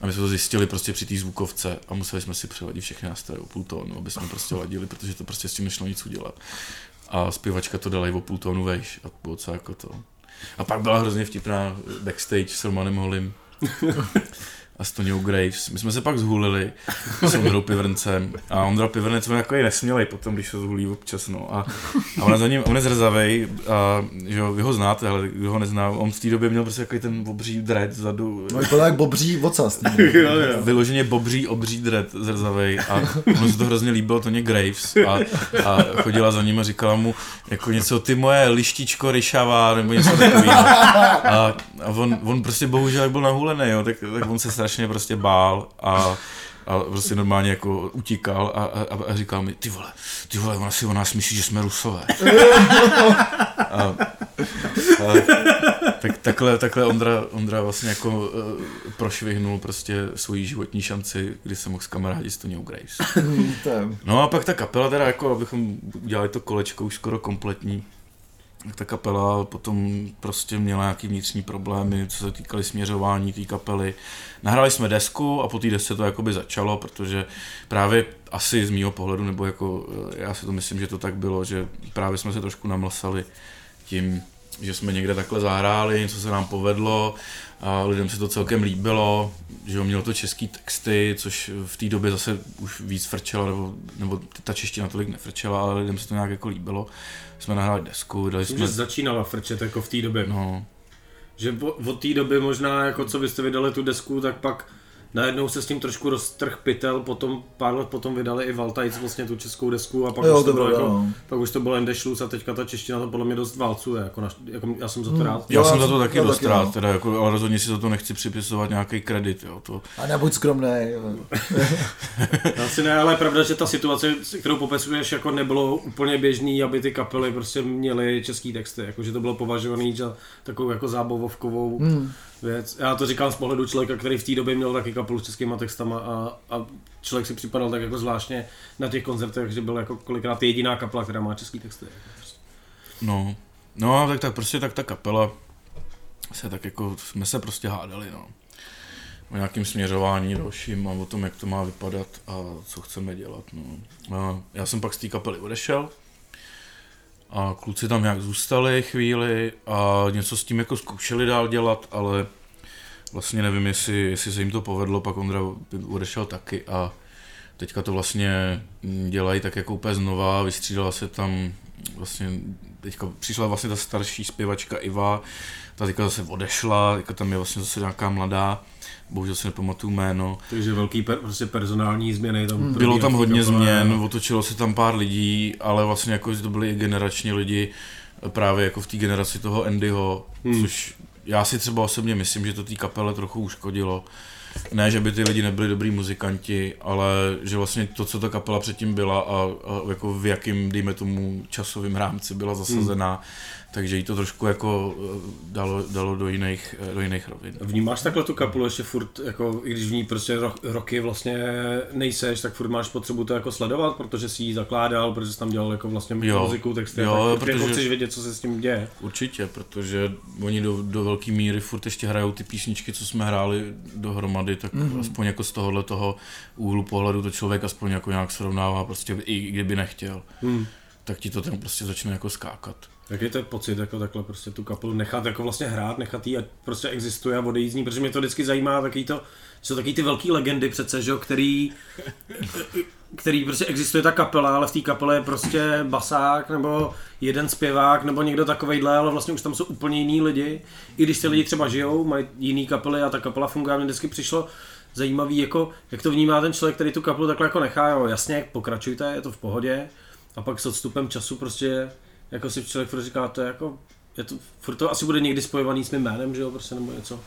A my jsme to zjistili prostě při té zvukovce a museli jsme si přeladit všechny nástroje o půl tónu, aby jsme prostě ladili, protože to prostě s tím nešlo nic udělat. A zpěvačka to dala i o půl tónu vejš a bylo co jako to. A pak byla hrozně vtipná backstage s Romanem Holim a s Tonyou Graves. My jsme se pak zhulili s Ondrou Pivrncem a Ondra Pivrnec byl jako nesmělej potom, když se zhulí občas, no. A, a ona za ním, on je zrzavej a že jo, vy ho znáte, ale kdo ho nezná, on v té době měl prostě takový ten obří dread vzadu, No vypadá jak bobří jo. vyloženě bobří, obří dread zrzavej a mu se to hrozně líbilo, Toně Graves a, a chodila za ním a říkala mu jako něco, ty moje lištičko ryšavá, nebo něco takového. A, a on, on, prostě bohužel jak byl nahulený, jo, tak, tak on se strašně prostě bál a a prostě normálně jako utíkal a, a, a říkal mi, ty vole, ty vole, ona si o nás myslí, že jsme rusové. A, a, tak takhle, takhle Ondra, Ondra vlastně jako uh, prošvihnul prostě svoji životní šanci, kdy se mohl s kamarádit s Tonyou Graves. No a pak ta kapela teda jako, abychom udělali to kolečko už skoro kompletní, ta kapela potom prostě měla nějaký vnitřní problémy, co se týkaly směřování té kapely. Nahrali jsme desku a po té desce to jakoby začalo, protože právě asi z mýho pohledu, nebo jako eh, já si to myslím, že to tak bylo, že právě jsme se trošku namlsali tím, že jsme někde takhle zahráli, něco se nám povedlo a lidem se to celkem líbilo, že jo, mělo to český texty, což v té době zase už víc frčelo, nebo, nebo ta čeština tolik nefrčela, ale lidem se to nějak jako líbilo. Jsme nahráli desku, dali Myslím, jsme... že začínala frčet jako v té době. No, Že od té doby možná, jako co byste vydali tu desku, tak pak najednou se s tím trošku roztrh pytel, potom pár let potom vydali i Valtajc vlastně tu českou desku a pak, Jo, už, to bylo bylo, jako, pak už to bylo jen Šluz a teďka ta čeština to podle mě dost válcuje, jako, naš, jako já jsem za to rád. Já Jo, jsem já za to taky já dost rád, no. teda, jako, ale rozhodně si za to nechci připisovat nějaký kredit. Jo, to, A nebuď skromnej. jo. Asi ne, ale je pravda, že ta situace, kterou popisuješ, jako nebylo úplně běžný, aby ty kapely prostě měly český texty, jako že to bylo považovaný za takovou jako zábavovkovou hmm. Věc. Já to říkám z pohledu člověka, který v té době měl taky kapelu s českýma textama a, a člověk si připadal tak jako zvláštně na těch koncertech, že byl jako kolikrát jediná kapela, která má český texty. No, no, tak, tak prostě tak ta kapela se tak jako, jsme se prostě hádali, no. O nějakým směřování dalším a o tom, jak to má vypadat a co chceme dělat, no. A já jsem pak z té kapely odešel a kluci tam nějak zůstali chvíli a něco s tím jako zkoušeli dál dělat, ale vlastně nevím, jestli, jestli se jim to povedlo, pak Ondra odešel taky a teďka to vlastně dělají tak jako úplně znova, vystřídala se tam vlastně, teďka přišla vlastně ta starší zpěvačka Iva, ta teďka zase odešla, teďka tam je vlastně zase nějaká mladá, bohužel si nepamatuju jméno. Takže velký per, prostě personální změny tam. Bylo probíhají tam hodně kapele. změn, otočilo se tam pár lidí, ale vlastně jako to byli i generační lidi právě jako v té generaci toho Andyho, hmm. což já si třeba osobně myslím, že to té kapele trochu uškodilo. Ne, že by ty lidi nebyli dobrý muzikanti, ale že vlastně to, co ta kapela předtím byla a, a jako v jakým, dejme tomu, časovým rámci byla zasazená, hmm. Takže jí to trošku jako eh, dalo, dalo do, jiných, eh, do jiných rovin. Vnímáš takhle tu kapelu ještě furt, jako, i když v ní prostě ro, roky vlastně nejseš, tak furt máš potřebu to jako sledovat, protože si ji zakládal, protože jsi tam dělal jako vlastně Jo. muziku, texty, Jo, tak protože- jako chceš vědět, co se s tím děje. Určitě, protože oni do, do velké míry furt ještě hrajou ty písničky, co jsme hráli dohromady, tak mm-hmm. aspoň jako z tohohle toho úhlu pohledu to člověk aspoň jako nějak srovnává, prostě i kdyby nechtěl. Hmm. Tak ti to tam prostě začne jako skákat. Jak je to pocit jako takhle prostě tu kapelu nechat jako vlastně hrát, nechat jí, ať prostě existuje a odejít z ní, protože mě to vždycky zajímá, takový to, jsou taky ty velké legendy přece, že který, který prostě existuje ta kapela, ale v té kapele je prostě basák nebo jeden zpěvák nebo někdo takovejhle, ale vlastně už tam jsou úplně jiný lidi. I když ty lidi třeba žijou, mají jiný kapely a ta kapela funguje, a mně vždycky přišlo zajímavý, jako, jak to vnímá ten člověk, který tu kapelu takhle jako nechá, jo, jasně, pokračujte, je to v pohodě, a pak s odstupem času prostě, jako si člověk furt říká, to je jako, je to, furt to asi bude někdy spojovaný s mým jménem, že jo, prostě nebo něco.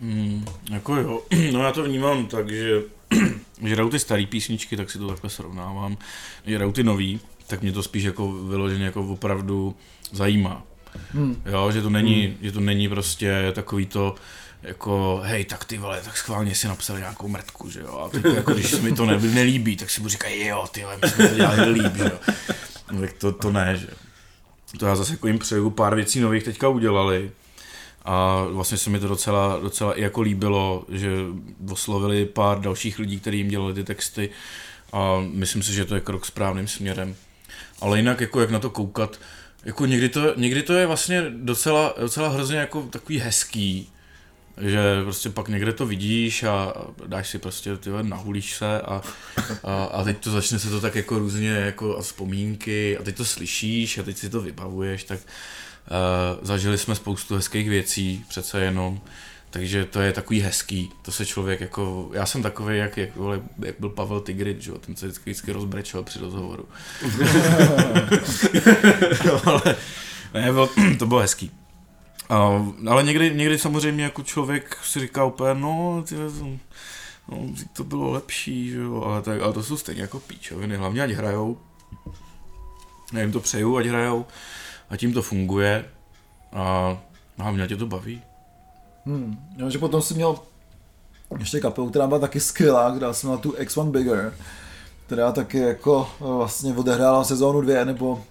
Mm, jako jo, no já to vnímám tak, že když hraju ty staré písničky, tak si to takhle srovnávám. Když hraju ty nový, tak mě to spíš jako vyloženě jako opravdu zajímá. Hmm. Jo, že to není, hmm. že to není prostě takový to, jako, hej, tak ty vole, tak schválně si napsal nějakou mrtku, že jo, a teď jako, když se mi to ne, nelíbí, tak si mu říkají, jo, ty vole, my jsme to dělali líp, že jo. No, tak to, to ne, že to já zase jako jim přeju, pár věcí nových teďka udělali, a vlastně se mi to docela, docela i jako líbilo, že oslovili pár dalších lidí, kteří jim dělali ty texty a myslím si, že to je krok správným směrem. Ale jinak jako jak na to koukat, jako někdy to, někdy to je vlastně docela, docela hrozně jako takový hezký, že prostě pak někde to vidíš a dáš si prostě, ty vole, nahulíš se a, a, a teď to začne se to tak jako různě jako a vzpomínky a teď to slyšíš a teď si to vybavuješ, tak uh, zažili jsme spoustu hezkých věcí přece jenom, takže to je takový hezký, to se člověk jako, já jsem takový, jak, jak, vole, jak byl Pavel Tigrit, že jo, ten se vždycky, vždycky rozbrečel při rozhovoru. no, ale ne, bylo, to bylo hezký. A, ale někdy, někdy samozřejmě jako člověk si říká úplně, no, ty, no, to bylo lepší, že jo, ale, tak, ale to jsou stejně jako píčoviny, hlavně ať hrajou, já jim to přeju, ať hrajou, a tím to funguje a hlavně tě to baví. Hmm. Jo, že potom si měl ještě kapelu, která byla taky skvělá, která se měla tu X1 Bigger, která taky jako eh, vlastně odehrála sezónu dvě, nebo,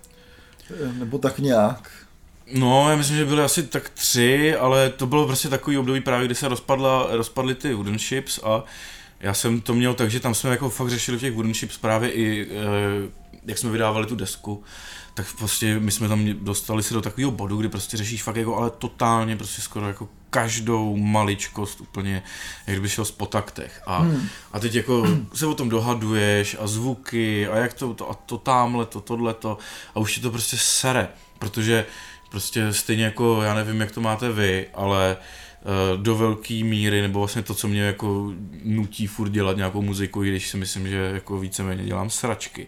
eh, nebo tak nějak. No, já myslím, že byly asi tak tři, ale to bylo prostě takový období právě, kdy se rozpadla, rozpadly ty Wooden Ships a já jsem to měl tak, že tam jsme jako fakt řešili v těch Wooden Ships právě i, eh, jak jsme vydávali tu desku, tak prostě my jsme tam dostali se do takového bodu, kdy prostě řešíš fakt jako, ale totálně prostě skoro jako každou maličkost úplně, jak kdyby šel po taktech. A, hmm. a teď jako se o tom dohaduješ a zvuky a jak to, to a to tamhle, to tohleto a už ti to prostě sere, protože prostě stejně jako, já nevím, jak to máte vy, ale do velké míry, nebo vlastně to, co mě jako nutí furt dělat nějakou muziku, i když si myslím, že jako víceméně dělám sračky.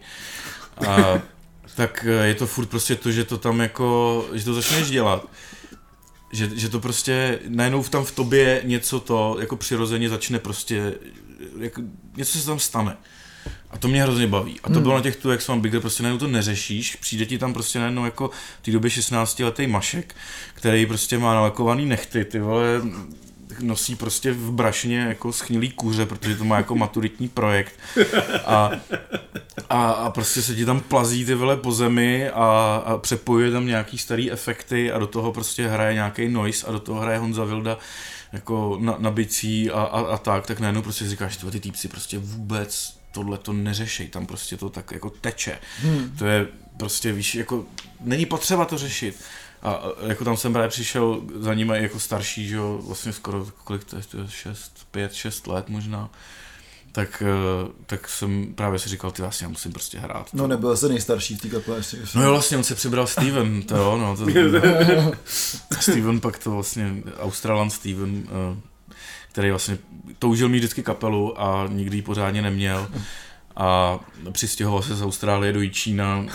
A, tak je to furt prostě to, že to tam jako, že to začneš dělat že, že to prostě najednou tam v tobě něco to jako přirozeně začne prostě, jako, něco se tam stane. A to mě hrozně baví. A to hmm. bylo na těch tu, jak jsem Bigger, prostě najednou to neřešíš, přijde ti tam prostě najednou jako v té době 16 letý mašek, který prostě má nalakovaný nechty, ty vole, nosí prostě v brašně jako schnilý kůře, protože to má jako maturitní projekt a, a, a prostě se ti tam plazí ty vele po zemi a, a přepojuje tam nějaký starý efekty a do toho prostě hraje nějaký noise a do toho hraje Honza Vilda jako na, na bicí a, a, a tak, tak najednou prostě říkáš, ty týpci prostě vůbec tohle to neřešej, tam prostě to tak jako teče. Hmm. To je prostě, víš, jako není potřeba to řešit. A jako tam jsem právě přišel za nimi jako starší, že jo, vlastně skoro kolik to je, to je 6, 5, 6 let možná. Tak, eh, tak jsem právě si říkal, ty vlastně já musím prostě hrát. No nebyl jsi nejstarší v té kapele. No jo, vlastně on se přibral Steven, to jo, no. To, Steven pak to vlastně, Australan Steven, eh, který vlastně toužil mít vždycky kapelu a nikdy ji pořádně neměl a přistěhoval se z Austrálie do Jičína,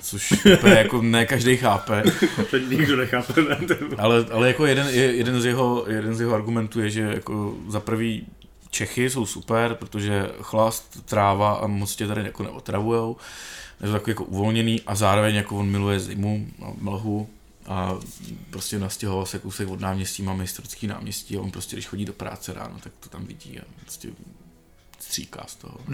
což je jako ne každý chápe. To nikdo nechápe. Ne? ale, ale jako jeden, jeden, z jeho, jeden z jeho argumentů je, že jako za prvý Čechy jsou super, protože chlast, tráva a moc tě tady jako neotravujou. Je to takový jako uvolněný a zároveň jako on miluje zimu a mlhu a prostě nastěhoval se kousek od náměstí, má historický náměstí a on prostě, když chodí do práce ráno, tak to tam vidí a prostě stříká z toho.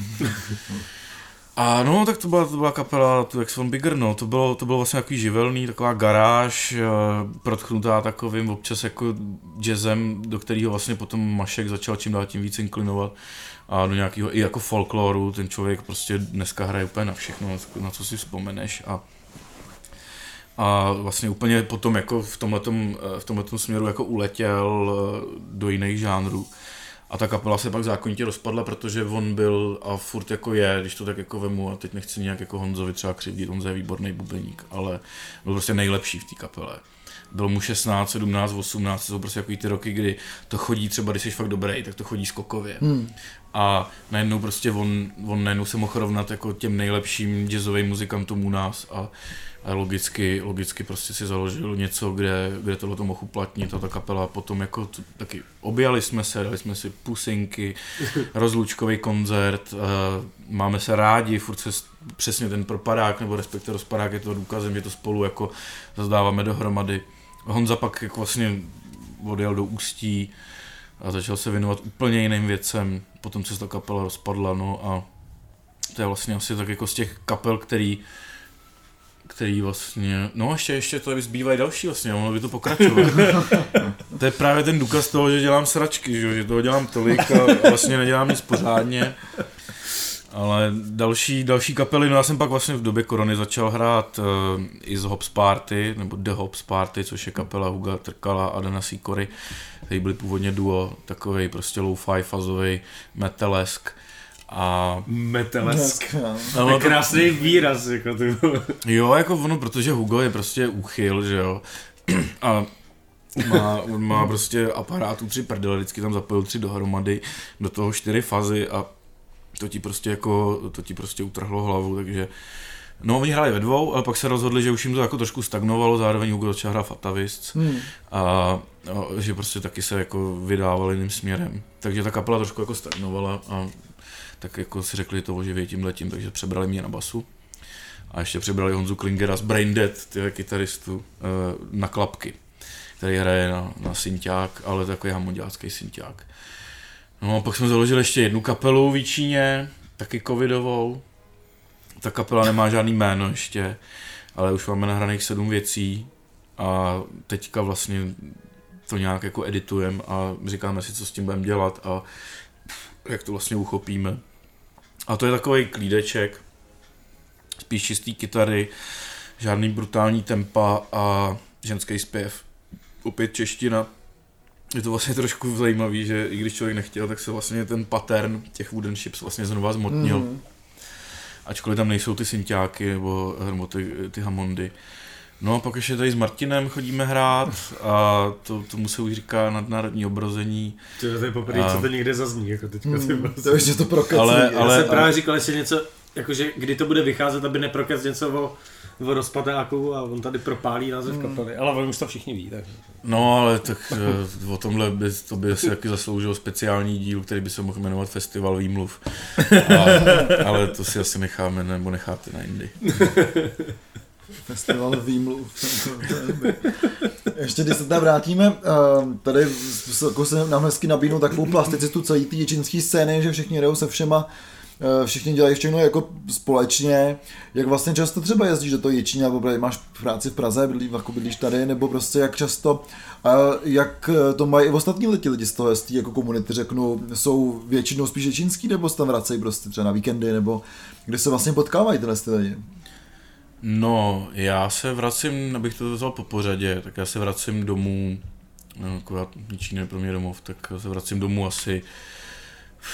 A no, tak to byla, to byla kapela tu Ex von Bigger, no, to bylo, to bylo vlastně takový živelný, taková garáž, uh, protchnutá takovým občas jako jazzem, do kterého vlastně potom Mašek začal čím dál tím víc inklinovat a do nějakého i jako folkloru, ten člověk prostě dneska hraje úplně na všechno, na co si vzpomeneš a a vlastně úplně potom jako v tomhletom, v tomhletom směru jako uletěl eh, do jiných žánrů. A ta kapela se pak zákonitě rozpadla, protože on byl a furt jako je, když to tak jako vemu a teď nechci nějak jako Honzovi třeba křivdit, on je výborný bubeník, ale byl prostě nejlepší v té kapele. Bylo mu 16, 17, 18, to jsou prostě jako ty roky, kdy to chodí třeba, když jsi fakt dobrý, tak to chodí skokově. Hmm. A najednou prostě on, on najednou se mohl rovnat jako těm nejlepším jazzovým muzikantům u nás a logicky, logicky prostě si založil něco, kde, kde tohle to mohl uplatnit a ta kapela potom jako t- taky objali jsme se, dali jsme si pusinky, rozlučkový koncert, uh, máme se rádi, furt se přesně ten propadák, nebo respektive rozpadák je to důkazem, že to spolu jako zazdáváme dohromady. Honza pak jako vlastně odjel do Ústí a začal se věnovat úplně jiným věcem, potom se ta kapela rozpadla, no a to je vlastně asi tak jako z těch kapel, který který vlastně, no ještě, ještě to zbývají další vlastně, ono by to pokračovat. to je právě ten důkaz toho, že dělám sračky, že, že toho dělám tolik a vlastně nedělám nic pořádně. Ale další, další kapely, no já jsem pak vlastně v době korony začal hrát uh, i z Hops Party, nebo The Hops Party, což je kapela Huga Trkala a Dana Sikory, který byli původně duo, takový prostě low-fi fazový metalesk. A metalesk. No, to krásný výraz, jako ty. Jo, jako ono, protože Hugo je prostě úchyl, že jo. A má, on má prostě aparátů tři prdele, vždycky tam zapojil tři dohromady, do toho čtyři fazy a to ti prostě jako, to ti prostě utrhlo hlavu, takže No, oni hráli ve dvou, ale pak se rozhodli, že už jim to jako trošku stagnovalo, zároveň Hugo začal hrát Fatavist hmm. a, a, že prostě taky se jako vydávali jiným směrem. Takže ta kapela trošku jako stagnovala a tak jako si řekli to oživěj tím letím, takže přebrali mě na basu. A ještě přebrali Honzu Klingera z Brain Dead, tyhle kytaristu, eh, na klapky, který hraje na, na synťák, ale takový hamondiácký synťák. No a pak jsme založili ještě jednu kapelu v Číně, taky covidovou. Ta kapela nemá žádný jméno ještě, ale už máme nahraných sedm věcí a teďka vlastně to nějak jako editujeme a říkáme si, co s tím budeme dělat a jak to vlastně uchopíme. A to je takový klídeček, spíš čistý kytary, žádný brutální tempa a ženský zpěv. Opět čeština. Je to vlastně trošku zajímavý, že i když člověk nechtěl, tak se vlastně ten pattern těch wooden ships vlastně znova zmotnil. Mm. Ačkoliv tam nejsou ty synťáky nebo, nebo ty, ty hamondy. No a pak ještě tady s Martinem chodíme hrát a to, tomu se už říká nadnárodní obrození. To je poprvé, A- co to někde zazní, jako teďka. Hmm, To ještě to prokací. Ale- Já ale- jsem právě říkal, jestli něco, jakože kdy to bude vycházet, aby neprokec něco o, o rozpadáku a on tady propálí název Hmm. kapely. Ale on už to všichni ví, tak. No ale tak eh, o tomhle by, to by si taky zasloužil speciální díl, který by se mohl jmenovat Festival výmluv. A, ale to si asi necháme nebo necháte na jindy. Festival výmluv. Ještě když se tam vrátíme, ehm, tady jako se nám hezky nabídnou takovou plasticitu celé té čínské scény, že všichni jdou se všema eh, všichni dělají všechno jako společně. Jak vlastně často třeba jezdíš do toho Jičína, nebo máš práci v Praze, bydlí, jako bydlíš tady, nebo prostě jak často, a jak eh, to mají i ostatní lidi, lidi z toho, z jako komunity, řeknu, jsou většinou spíš ječínský, nebo se tam vracejí prostě třeba na víkendy, nebo kde se vlastně potkávají tyhle ty lidi. No, já se vracím, abych to vzal po pořadě, tak já se vracím domů, no, já, Ničín je pro mě domov, tak se vracím domů asi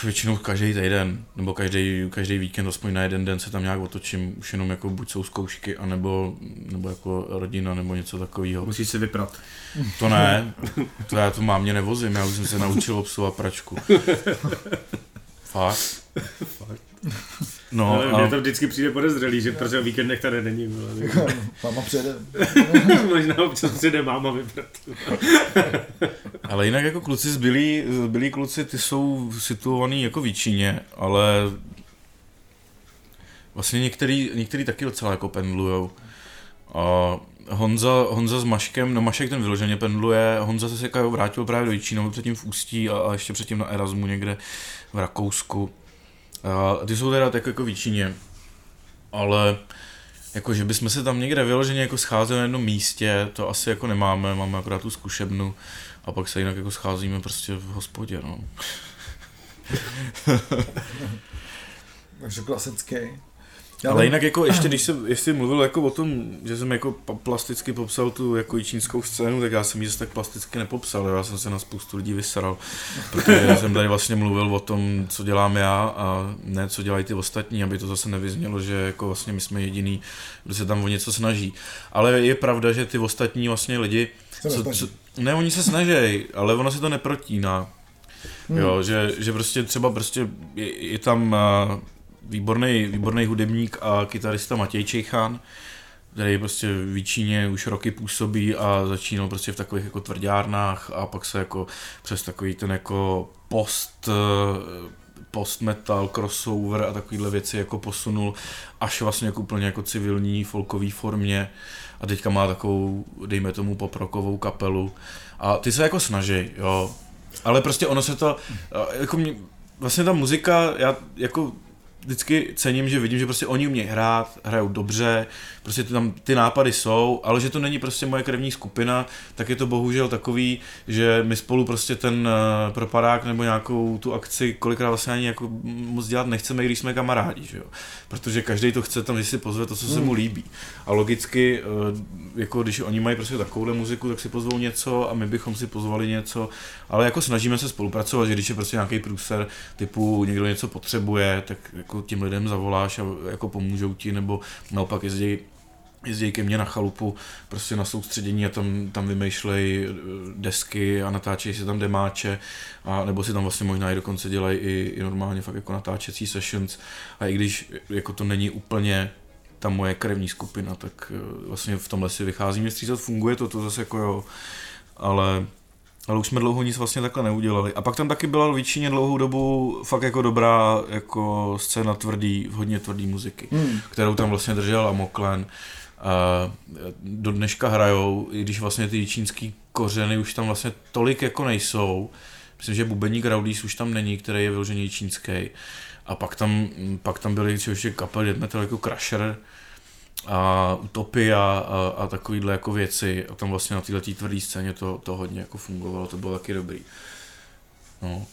většinou každý týden, nebo každý, každý víkend, aspoň na jeden den se tam nějak otočím, už jenom jako buď jsou zkoušky, anebo, nebo jako rodina, nebo něco takového. Musíš si vyprat. To ne, to já to mámě nevozím, já už jsem se naučil obsluhovat pračku. Fakt? No, No, Mně a, to vždycky přijde podezřelý, že protože o víkendech tady není. vole. Máma přijede. Možná občas přijde máma vyprat. ale jinak jako kluci zbylí, zbylí kluci, ty jsou situovaný jako v Číně, ale vlastně některý, některý taky docela jako pendlujou. A Honza, Honza s Maškem, no Mašek ten vyloženě pendluje, Honza se jako vrátil právě do Jičína, předtím v Ústí a, a ještě předtím na Erasmu někde v Rakousku. A ty jsou teda tak jako v ale jako, že bychom se tam někde vyloženě jako scházeli na jednom místě, to asi jako nemáme, máme akorát tu zkušebnu a pak se jinak jako scházíme prostě v hospodě, no. Takže klasický. Ale jinak jako ještě, když jsem jestli mluvil jako o tom, že jsem jako plasticky popsal tu jako čínskou scénu, tak já jsem ji zase tak plasticky nepopsal, já jsem se na spoustu lidí vysral, protože jsem tady vlastně mluvil o tom, co dělám já a ne, co dělají ty ostatní, aby to zase nevyznělo, že jako vlastně my jsme jediný, kdo se tam o něco snaží. Ale je pravda, že ty ostatní vlastně lidi, co, co, ne, oni se snaží, ale ono se to neprotíná. Hmm. Jo, že, že prostě třeba prostě je, je tam uh, výborný, výborný hudebník a kytarista Matěj Čejchan, který prostě v Číně už roky působí a začínal prostě v takových jako tvrdárnách a pak se jako přes takový ten jako post eh, post metal, crossover a takovýhle věci jako posunul až vlastně jako úplně jako civilní folkový formě a teďka má takovou, dejme tomu poprokovou kapelu. A ty se jako snaží, jo, ale prostě ono se to, eh, jako mě, vlastně ta muzika, já jako vždycky cením, že vidím, že prostě oni umějí hrát, hrajou dobře, prostě ty tam ty nápady jsou, ale že to není prostě moje krevní skupina, tak je to bohužel takový, že my spolu prostě ten uh, propadák nebo nějakou tu akci kolikrát vlastně ani jako moc dělat nechceme, i když jsme kamarádi, že jo? Protože každý to chce tam, že si pozve to, co se mu líbí. A logicky, uh, jako když oni mají prostě takovouhle muziku, tak si pozvou něco a my bychom si pozvali něco, ale jako snažíme se spolupracovat, že když je prostě nějaký průser typu někdo něco potřebuje, tak jako těm lidem zavoláš a jako pomůžou ti, nebo naopak jezdí jezdí ke mně na chalupu, prostě na soustředění a tam, tam vymýšlej eh, desky a natáčejí si tam demáče, a nebo si tam vlastně možná i dokonce dělají i, i normálně fakt jako natáčecí sessions. A i když jako to není úplně ta moje krevní skupina, tak eh, vlastně v tomhle si vycházím vstříc, funguje to, to zase jako jo, ale ale už jsme dlouho nic vlastně takhle neudělali. A pak tam taky byla v Číně dlouhou dobu fakt jako dobrá jako scéna tvrdý, hodně tvrdý muziky, hmm. kterou tam vlastně držel Amoklen. A do dneška hrajou, i když vlastně ty čínský kořeny už tam vlastně tolik jako nejsou. Myslím, že bubeník Raudis už tam není, který je vyloženě čínský. A pak tam, pak tam byly třeba ještě kapely metal jako Crusher, a Utopia a, a takovýhle jako věci a tam vlastně na této tvrdé scéně to, to hodně jako fungovalo, to bylo taky dobrý. No,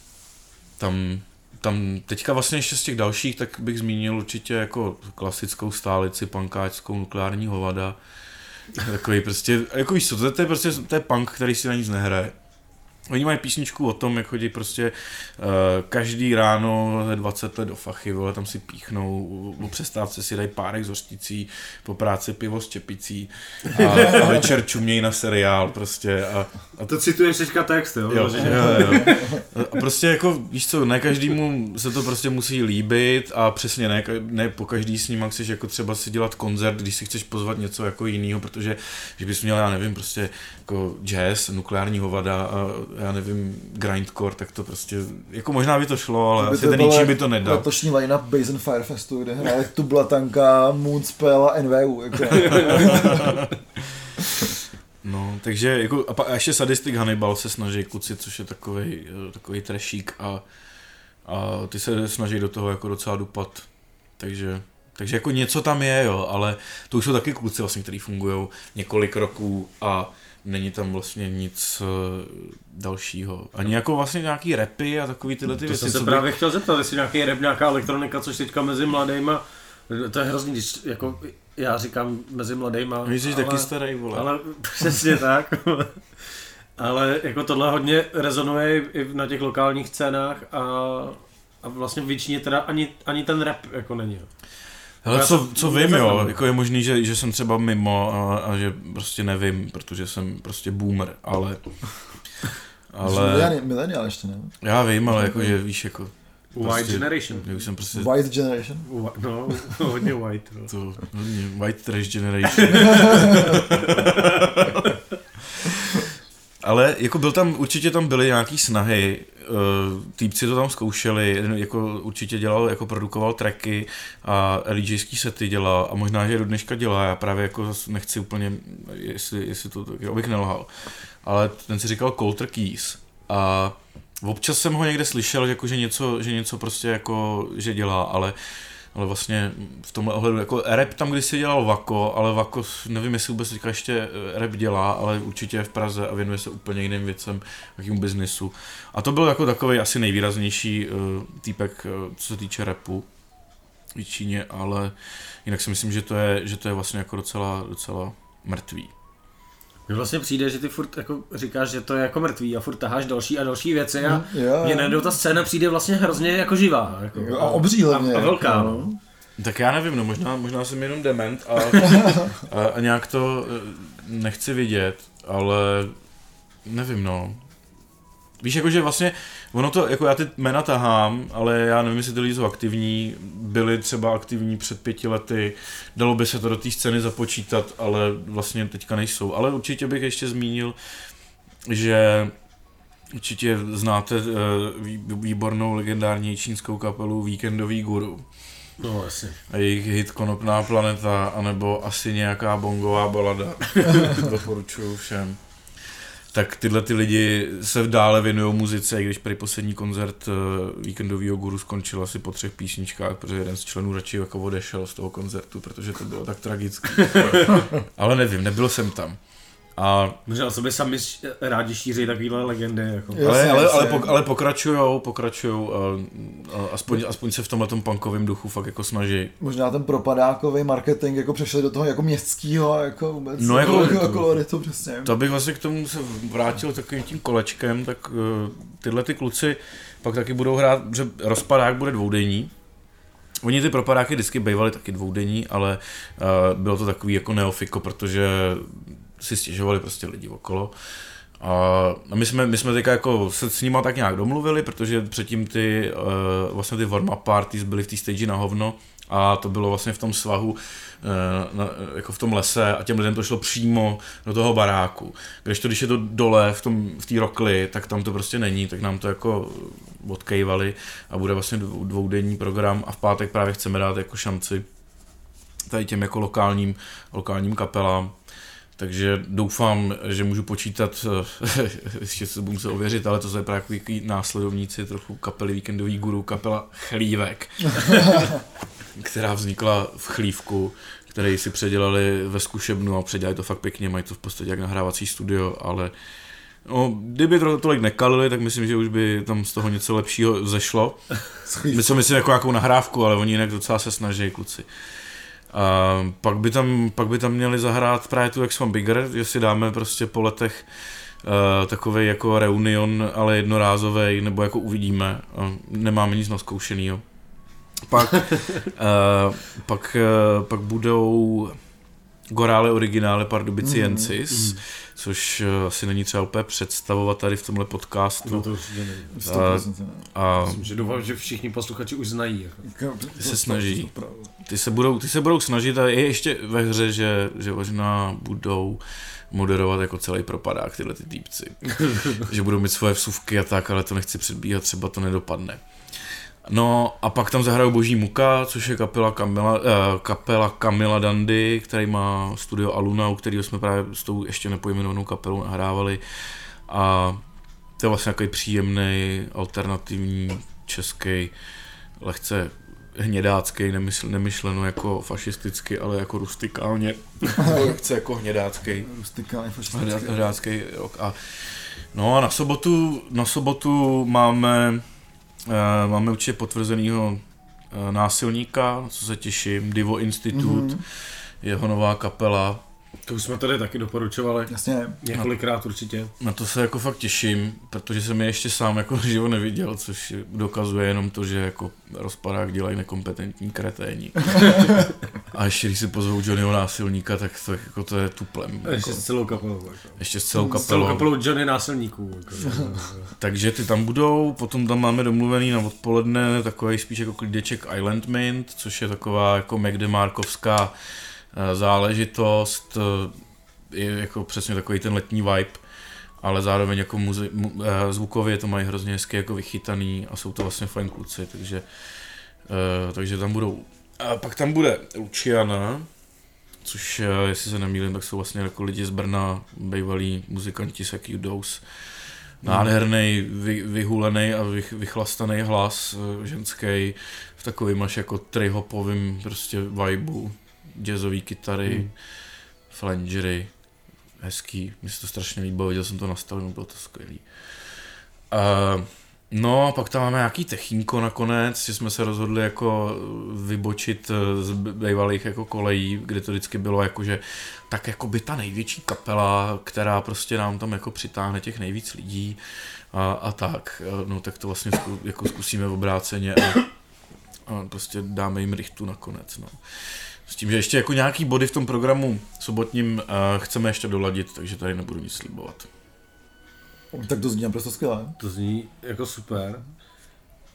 tam, tam teďka vlastně ještě z těch dalších, tak bych zmínil určitě jako klasickou stálici, pankáčskou nukleární hovada. Takový prostě, jako víš co, to, je- to je prostě, to je punk, který si na nic nehraje. Oni mají písničku o tom, jak chodí prostě uh, každý ráno 20 let do fachy, vole, tam si píchnou, o přestávce si dají párek z hořticí, po práci pivo s čepicí a, a večer čumějí na seriál prostě. A, a to cituješ teďka text, jo? Jo, jo, jo. A prostě jako, víš co, ne každému se to prostě musí líbit a přesně ne, ne po každý s ním chceš jako třeba si dělat koncert, když si chceš pozvat něco jako jiného, protože že bys měl, já nevím, prostě jako jazz, nukleární hovada a já nevím, grindcore, tak to prostě, jako možná by to šlo, ale by asi ten ničím by to nedal. Letošní line-up Base Firefestu, kde hraje Tublatanka, Moonspell a NVU. Jako. No, takže jako, a, pa, a ještě Sadistic Hannibal se snaží kluci, což je takový takový trešík a, a ty se snaží do toho jako docela dupat. Takže, takže jako něco tam je, jo, ale to už jsou taky kluci vlastně, kteří fungují několik roků a není tam vlastně nic uh, dalšího. Ani jako vlastně nějaký repy a takový tyhle ty to věci. jsem se právě by... chtěl zeptat, jestli nějaký rap, nějaká elektronika, což teďka mezi mladýma, to je hrozný, když jako já říkám mezi mladýma. Jsi ale, taky starý, vole. Ale přesně tak. ale jako tohle hodně rezonuje i na těch lokálních scénách a, a vlastně většině teda ani, ani ten rap jako není. Hele, co, co vím, jo, jako je možný, že, že jsem třeba mimo a, a že prostě nevím, protože jsem prostě boomer, ale... ale... Milenial ještě, ne? Já vím, ale jako, že víš, jako... White prostě, generation. Já jsem prostě... White generation? No, hodně white. No. To, hodně white trash generation. Ale jako byl tam, určitě tam byly nějaký snahy, týpci to tam zkoušeli, jako určitě dělal, jako produkoval tracky a LJský sety dělal a možná, že do dneška dělá, já právě jako nechci úplně, jestli, jestli to, abych nelhal, ale ten si říkal Coulter Keys a občas jsem ho někde slyšel, jako, že, něco, že něco prostě jako, že dělá, ale ale vlastně v tomhle ohledu, jako rap tam když si dělal Vako, ale Vako, nevím, jestli vůbec teďka ještě eh, rap dělá, ale určitě je v Praze a věnuje se úplně jiným věcem, jakým biznisu. A to byl jako takový asi nejvýraznější uh, týpek, uh, co se týče rapu v Číně, ale jinak si myslím, že to je, že to je vlastně jako docela, docela mrtvý. Mně vlastně přijde, že ty furt jako říkáš, že to je jako mrtvý a furt taháš další a další věci a mm, mně najednou ta scéna přijde vlastně hrozně jako živá. Jako, a obří a, a velká, no. no. Tak já nevím, no možná, možná jsem jenom dement a, a, a nějak to eh, nechci vidět, ale nevím, no. Víš, jakože vlastně, ono to, jako já ty jména tahám, ale já nevím, jestli ty lidi jsou aktivní, byli třeba aktivní před pěti lety, dalo by se to do té scény započítat, ale vlastně teďka nejsou. Ale určitě bych ještě zmínil, že určitě znáte uh, výbornou legendární čínskou kapelu Víkendový guru. No, asi. A jejich hit Konopná planeta, anebo asi nějaká bongová balada. Doporučuju všem tak tyhle ty lidi se dále věnují muzice, i když prý poslední koncert uh, víkendového guru skončil asi po třech písničkách, protože jeden z členů radši jako odešel z toho koncertu, protože to bylo tak tragické. Ale nevím, nebyl jsem tam. A... Možná sobě sami rádi šíří takovýhle legendy. Jako. Ale, ale, ale, pok, ale pokračujou, pokračujou, a, a aspoň, aspoň se v tomhle tom punkovém duchu fakt jako snaží. Možná ten propadákový marketing jako přešel do toho jako městského jako vůbec no, jako, jako, jako koloritu přesně. To bych vlastně k tomu se vrátil takovým tím kolečkem, tak uh, tyhle ty kluci pak taky budou hrát, že rozpadák bude dvoudenní, Oni ty propadáky vždycky bývaly taky dvoudenní, ale uh, bylo to takový jako neofiko, protože si stěžovali prostě lidi okolo. A my jsme, my jsme teďka jako se s nima tak nějak domluvili, protože předtím ty, uh, vlastně ty warm-up parties byly v té stage na hovno a to bylo vlastně v tom svahu, uh, na, jako v tom lese a těm lidem to šlo přímo do toho baráku. Když to, když je to dole v té v rokli, tak tam to prostě není, tak nám to jako odkejvali a bude vlastně dvoudenní program a v pátek právě chceme dát jako šanci tady těm jako lokálním, lokálním kapelám takže doufám, že můžu počítat, eh, ještě se budu se ověřit, ale to jsou právě takový následovníci trochu kapely Víkendový guru, kapela Chlívek, která vznikla v Chlívku, který si předělali ve zkušebnu a předělali to fakt pěkně, mají to v podstatě jak nahrávací studio, ale No, kdyby to tolik nekalili, tak myslím, že už by tam z toho něco lepšího zešlo. Myslím, myslím jako nějakou nahrávku, ale oni jinak docela se snaží, kluci. A pak by tam, pak by tam měli zahrát právě tu X Bigger, že si dáme prostě po letech Uh, takový jako reunion, ale jednorázový, nebo jako uvidíme. Uh, nemáme nic naskoušenýho. Pak, uh, pak, uh, pak budou Gorále originále Pardubiciensis, mm, mm. Což uh, asi není třeba úplně představovat tady v tomhle podcastu. No to určitě nevím. A, a Myslím, že doufám, že všichni posluchači už znají. Jako. ty se snaží. Ty se budou, ty se budou snažit a je ještě ve hře, že, že možná budou moderovat jako celý propadák tyhle ty týpci. že budou mít svoje vsuvky a tak, ale to nechci předbíhat, třeba to nedopadne. No a pak tam zahrajou Boží muka, což je kapela Kamila, uh, kapela Kamila Dandy, který má studio Aluna, u kterého jsme právě s tou ještě nepojmenovanou kapelou nahrávali. A to je vlastně takový příjemný, alternativní, český, lehce hnědácký, nemysl, nemyšleno jako fašisticky, ale jako rustikálně, lehce jako hnědácký. Rustikálně fašistický. Hnědácký rok. A, no a na sobotu, na sobotu máme máme určitě potvrzenýho uh, násilníka, co se těším, Divo Institute, mm-hmm. jeho nová kapela, To už jsme tady taky doporučovali. Jasně. Několikrát určitě. Na to se jako fakt těším, protože jsem je ještě sám jako živo neviděl, což dokazuje jenom to, že jako rozpadák dělají nekompetentní kreténi. A ještě když si pozvou Johnnyho násilníka, tak to, jako to je tuplem. Jako. Ještě s celou kapelou. Jako. ještě s celou S celou kapelou. kapelou Johnny násilníků. Jako. Takže ty tam budou, potom tam máme domluvený na odpoledne takový spíš jako klídeček Island Mint, což je taková jako McDemarkovská záležitost, eh, je jako přesně takový ten letní vibe, ale zároveň jako muzi- mu, eh, zvukově to mají hrozně hezky jako vychytaný a jsou to vlastně fajn kluci, takže, eh, takže tam budou. A pak tam bude Luciana, což eh, jestli se nemýlím, tak jsou vlastně jako lidi z Brna, bývalí muzikanti z Acute Dose. Nádherný, vy, vyhulený a vy, vychlastaný hlas eh, ženský v takovým až jako trihopovým prostě vibeu, jazzový kytary, Hmm. flangery, hezký, mi se to strašně líbilo, viděl jsem to nastaveno, bylo to skvělý. Uh, no a pak tam máme nějaký techínko nakonec, že jsme se rozhodli jako vybočit eh, z bývalých jako kolejí, kde to vždycky bylo jako, že tak jako by ta největší kapela, která prostě nám tam jako přitáhne těch nejvíc lidí a, a tak, eh, no tak to vlastně zku, jako zkusíme v obráceně a, a prostě dáme jim rychtu nakonec, no. S tím, že ještě jako nějaký body v tom programu sobotním uh, chceme ještě doladit, takže tady nebudu nic slibovat. Tak to zní naprosto skvěle. To zní jako super.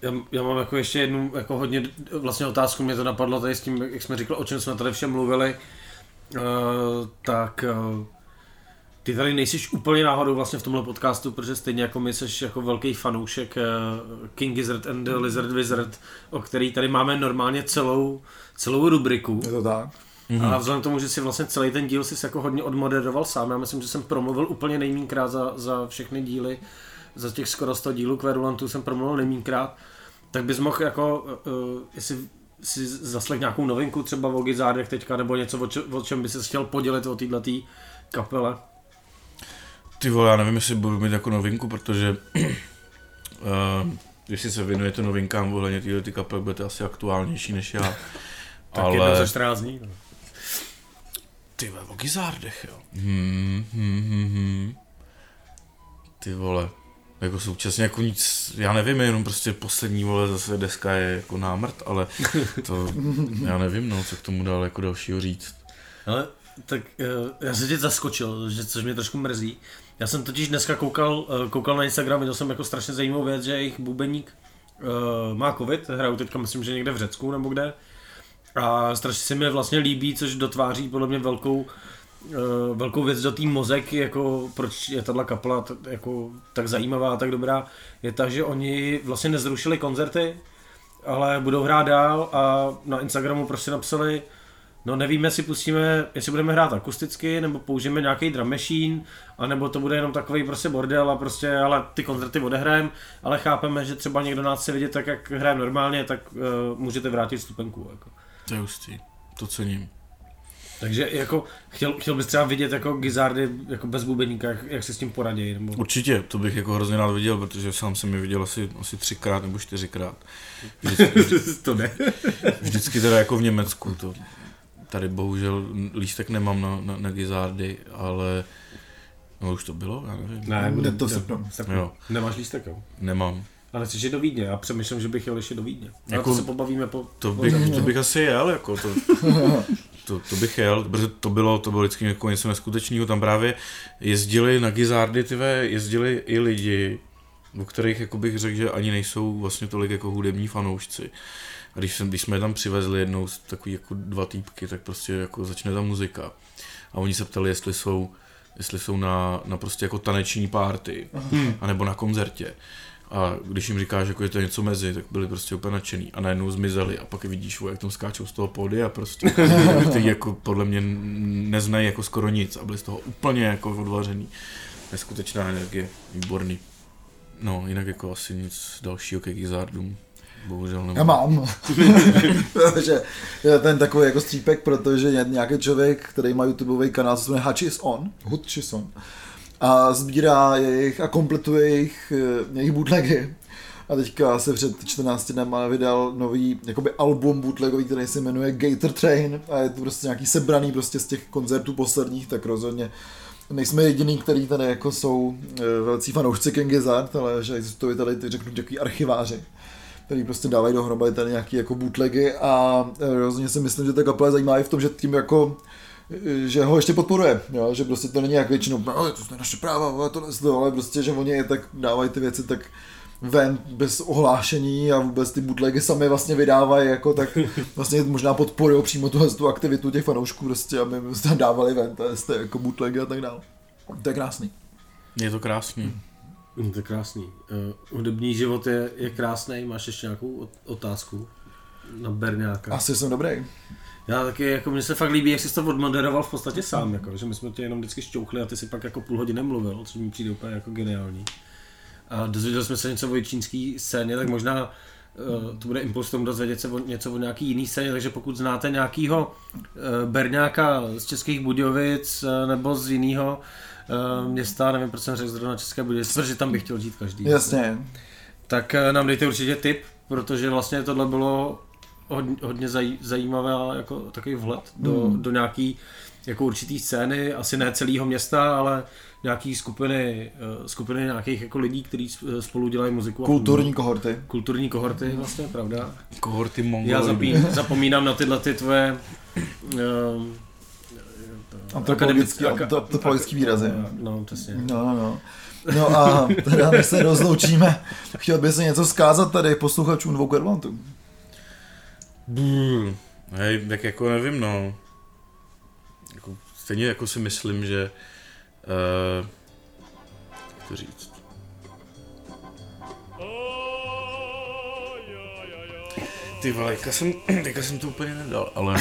Já, já mám jako ještě jednu jako hodně vlastně otázku, mě to napadlo tady s tím, jak jsme říkali, o čem jsme tady všem mluvili, uh, tak uh, ty tady nejsiš úplně náhodou vlastně v tomhle podcastu, protože stejně jako my jsi jako velký fanoušek uh, King Gizzard and the Lizard Wizard, o který tady máme normálně celou, celou rubriku. Je to tak? Mm-hmm. A vzhledem k tomu, že si vlastně celý ten díl si jako hodně odmoderoval sám, já myslím, že jsem promluvil úplně nejmínkrát za, za všechny díly, za těch skoro 100 dílů Kverulantů jsem promluvil nejmínkrát, tak bys mohl jako, uh, jestli si zaslech nějakou novinku třeba o Gizárdech teďka, nebo něco, o, če, o čem by se chtěl podělit o této kapele. Ty vole, já nevím, jestli budu mít jako novinku, protože uh, jestli se věnujete novinkám ohledně téhle ty kapely, budete asi aktuálnější než já. Tak ale... jednou za 14 dní. no. Ty vole, o Gizárdech, jo. Hmm, hmm, hmm, hmm. Ty vole, jako současně jako nic, já nevím, jenom prostě poslední vole zase deska je jako námrt, ale to, já nevím, no, co k tomu dál jako dalšího říct. Ale tak uh, já jsem tě zaskočil, že, což mě trošku mrzí. Já jsem totiž dneska koukal, uh, koukal na Instagram, viděl jsem jako strašně zajímavou věc, že jejich bubeník uh, má covid, hrajou teďka myslím, že někde v Řecku nebo kde. A strašně se mi vlastně líbí, což dotváří podle mě velkou, uh, velkou věc do té mozek, jako proč je tahle kapela t- jako tak zajímavá a tak dobrá, je ta, že oni vlastně nezrušili koncerty, ale budou hrát dál a na Instagramu prostě napsali, no nevíme, jestli pustíme, jestli budeme hrát akusticky, nebo použijeme nějaký drum machine, anebo to bude jenom takový prostě bordel a prostě, ale ty koncerty odehrajeme, ale chápeme, že třeba někdo nás chce vidět tak, jak hrajeme normálně, tak uh, můžete vrátit stupenku. Jako. To je hustý, to cením. Takže jako chtěl, chtěl bys třeba vidět jako Gizardy jako bez bubeníka, jak, jak se s tím poradí. Nebo... Určitě, to bych jako hrozně rád viděl, protože sám jsem je viděl asi, asi třikrát nebo čtyřikrát. Vždycky, to ne. vždycky teda jako v Německu, to tady bohužel lístek nemám na, na, na Gizardy, ale No už to bylo, já nevím. Ne, Jde to srpnu. Jo. Nemáš lístek, jo? Nemám. Ale chceš jít do Vídně, já přemýšlím, že bych jel ještě do Vídně. Jako, Jako- to se pobavíme po... To bych, to bych asi jel, jako to, to, to bych jel, protože to bylo, to bylo vždycky jako něco neskutečného, tam právě jezdili na Gizardy, tyve, jezdili i lidi, o kterých jako bych řekl, že ani nejsou vlastně tolik jako hudební fanoušci. A když, jsem, když jsme je tam přivezli jednou z takový jako dva týpky, tak prostě jako začne ta muzika. A oni se ptali, jestli jsou, jestli jsou na, na prostě jako taneční party, anebo na koncertě. A když jim říkáš, jako je to něco mezi, tak byli prostě úplně nadšený a najednou zmizeli a pak je vidíš, jak tam skáčou z toho pódia prostě, kteří jako podle mě neznají jako skoro nic a byli z toho úplně jako odvařený. Neskutečná energie, výborný. No, jinak jako asi nic dalšího ke Gizardům. Bohužel nemám. Já mám. že je ten takový jako střípek, protože je nějaký člověk, který má YouTubeový kanál, co se jmenuje Hutchis On, Hutchis On, a sbírá jejich a kompletuje jejich, eh, jejich bootlegy. A teďka se před 14 dnama vydal nový jakoby album bootlegový, který se jmenuje Gator Train a je to prostě nějaký sebraný prostě z těch koncertů posledních, tak rozhodně nejsme jediný, který tady jako jsou eh, velcí fanoušci King Gizzard, ale že existují tady, ty řeknu, takový archiváři který prostě dávají dohromady tady nějaký jako bootlegy a eh, rozhodně si myslím, že ta kapela je zajímavá i v tom, že tím jako eh, že ho ještě podporuje, jo? že prostě to není jak většinou, no, ale to jsou naše práva, ale to, to, ale prostě, že oni je tak dávají ty věci tak ven bez ohlášení a vůbec ty bootlegy sami vlastně vydávají, jako tak vlastně možná podporují přímo tuhle tu aktivitu těch fanoušků, prostě, aby prostě dávali ven, to je, to je jako bootlegy a tak dále. To je krásný. Je to krásný. Mm, to je krásný. Uh, hudební život je, je krásný. Máš ještě nějakou ot- otázku na Berňáka? Asi jsem dobrý. Já taky, jako mně se fakt líbí, jak jsi to odmoderoval v podstatě sám, jako, že my jsme tě jenom vždycky šťouchli a ty si pak jako půl hodiny mluvil, což mi přijde úplně jako geniální. A dozvěděli jsme se něco o čínské scéně, tak možná to bude impuls tomu dozvědět se o, něco o nějaký jiný scéně, takže pokud znáte nějakýho uh, Berňáka z Českých Budějovic uh, nebo z jiného města, nevím, proč jsem řekl zrovna České Budějovice, protože tam bych chtěl žít každý. Jasně. Tak eh, nám dejte určitě tip, protože vlastně tohle bylo hodně, hodně zaj, zajímavé jako takový vhled do, Hmm. do nějaký jako určitý scény, asi ne celého města, ale nějaký skupiny, eh, skupiny nějakých jako lidí, kteří spolu dělají muziku. Kulturní kohorty. Kulturní kohorty, vlastně, pravda. Kohorty mongolů. Já zapín, zapomínám na tyhle ty tvoje um, Antropologický, antropologický výrazy. No, přesně. No, no, no. No a teda než se rozloučíme, chtěl by se něco zkázat tady posluchačům dvou Kervantů. Brr. Hej, tak jako nevím, no. Stejně jako si myslím, že... Uh, jak to říct? Ty vole, teďka jsem, teďka jsem to úplně nedal, ale...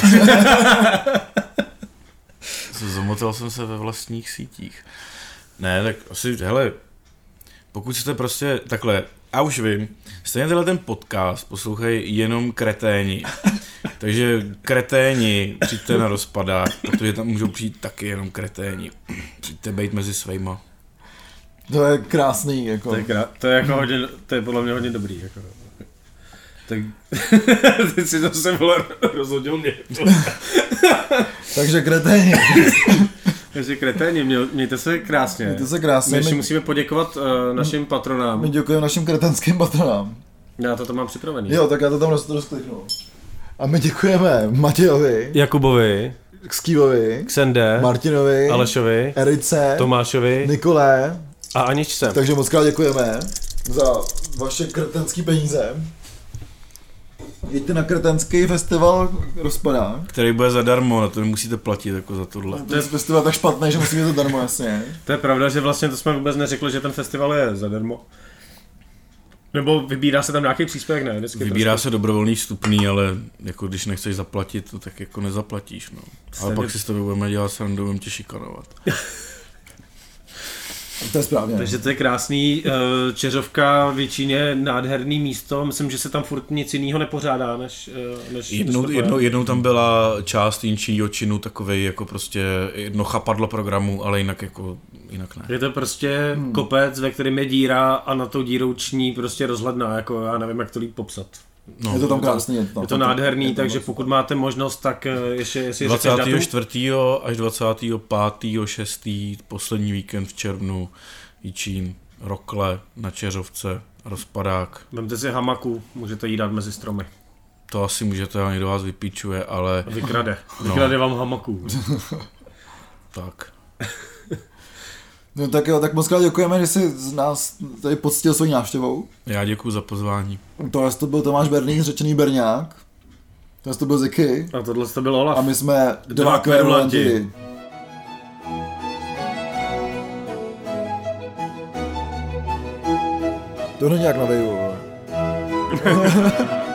Zamotal jsem se ve vlastních sítích. Ne, tak asi, hele, pokud jste prostě takhle, a už vím, stejně tenhle ten podcast poslouchají jenom kreténi. Takže kreténi, přijďte na rozpadák, protože tam můžou přijít taky jenom kreténi. Přijďte být mezi svejma. To je krásný, jako. To je, krá- to je jako hodně, to je podle mě hodně dobrý. Jako. Tak ty si zase vole rozhodil mě. Takže kreténi, Takže kreténi, mějte se krásně. mějte se krásně. My ještě My, musíme poděkovat uh, našim my patronám. děkujeme našim kretenským patronám. Já to tam mám připravený. Jo, tak já to tam roz, rozkliknu. A my děkujeme Matějovi, Jakubovi, Skývovi, Ksende, Martinovi, Alešovi, Erice, Tomášovi Nikolé. a Aničce. Takže moc krát děkujeme za vaše kretenské peníze. Jeďte na kretenský festival rozpadá. Který bude zadarmo, na to nemusíte platit jako za tohle. To je festival tak špatný, že musíme to darmo, jasně. To je pravda, že vlastně to jsme vůbec neřekli, že ten festival je zadarmo. Nebo vybírá se tam nějaký příspěvek, ne? Vždycky Vybírá se dobrovolný vstupný, ale jako když nechceš zaplatit, to tak jako nezaplatíš, no. Ale Stejně- pak si s tebe budeme dělat srandu, budeme tě šikanovat. To je správně. Takže to je krásný. eh, Čeřovka v Číně nádherný místo. Myslím, že se tam furt nic jiného nepořádá, než, eh, než Jednou, jednou, jednou tam byla část jinčího činu, takovej jako prostě jedno chapadlo programu, ale jinak jako, jinak ne. Je to prostě hmm. kopec, ve kterém je díra a na tou dírou ční prostě rozhledná, jako já nevím, jak to líp popsat. No, je to tam krásný. Je to, Je to nádherný, takže pokud máte možnost, tak eh, ještě, jestli řekneš datum. 24. až 25. 6. poslední víkend v červnu Jičín, Rokle, na Čeřovce, rozpadák. Vemte si hamaku, můžete jí dát mezi stromy. To asi můžete, ale někdo vás vypíčuje, ale Vykrade. Vykrade vám hamaku. tak. No tak jo, tak moc krát děkujeme, že jsi z nás tady poctil svojí návštěvou. Já děkuji za pozvání. Tohle to byl Tomáš Berných, řečený Berňák. Tohle to byl Ziky. A tohle to byl Olaf. A my jsme Dva dva kverulanti. kverulanti. To není jak na Veju. vole.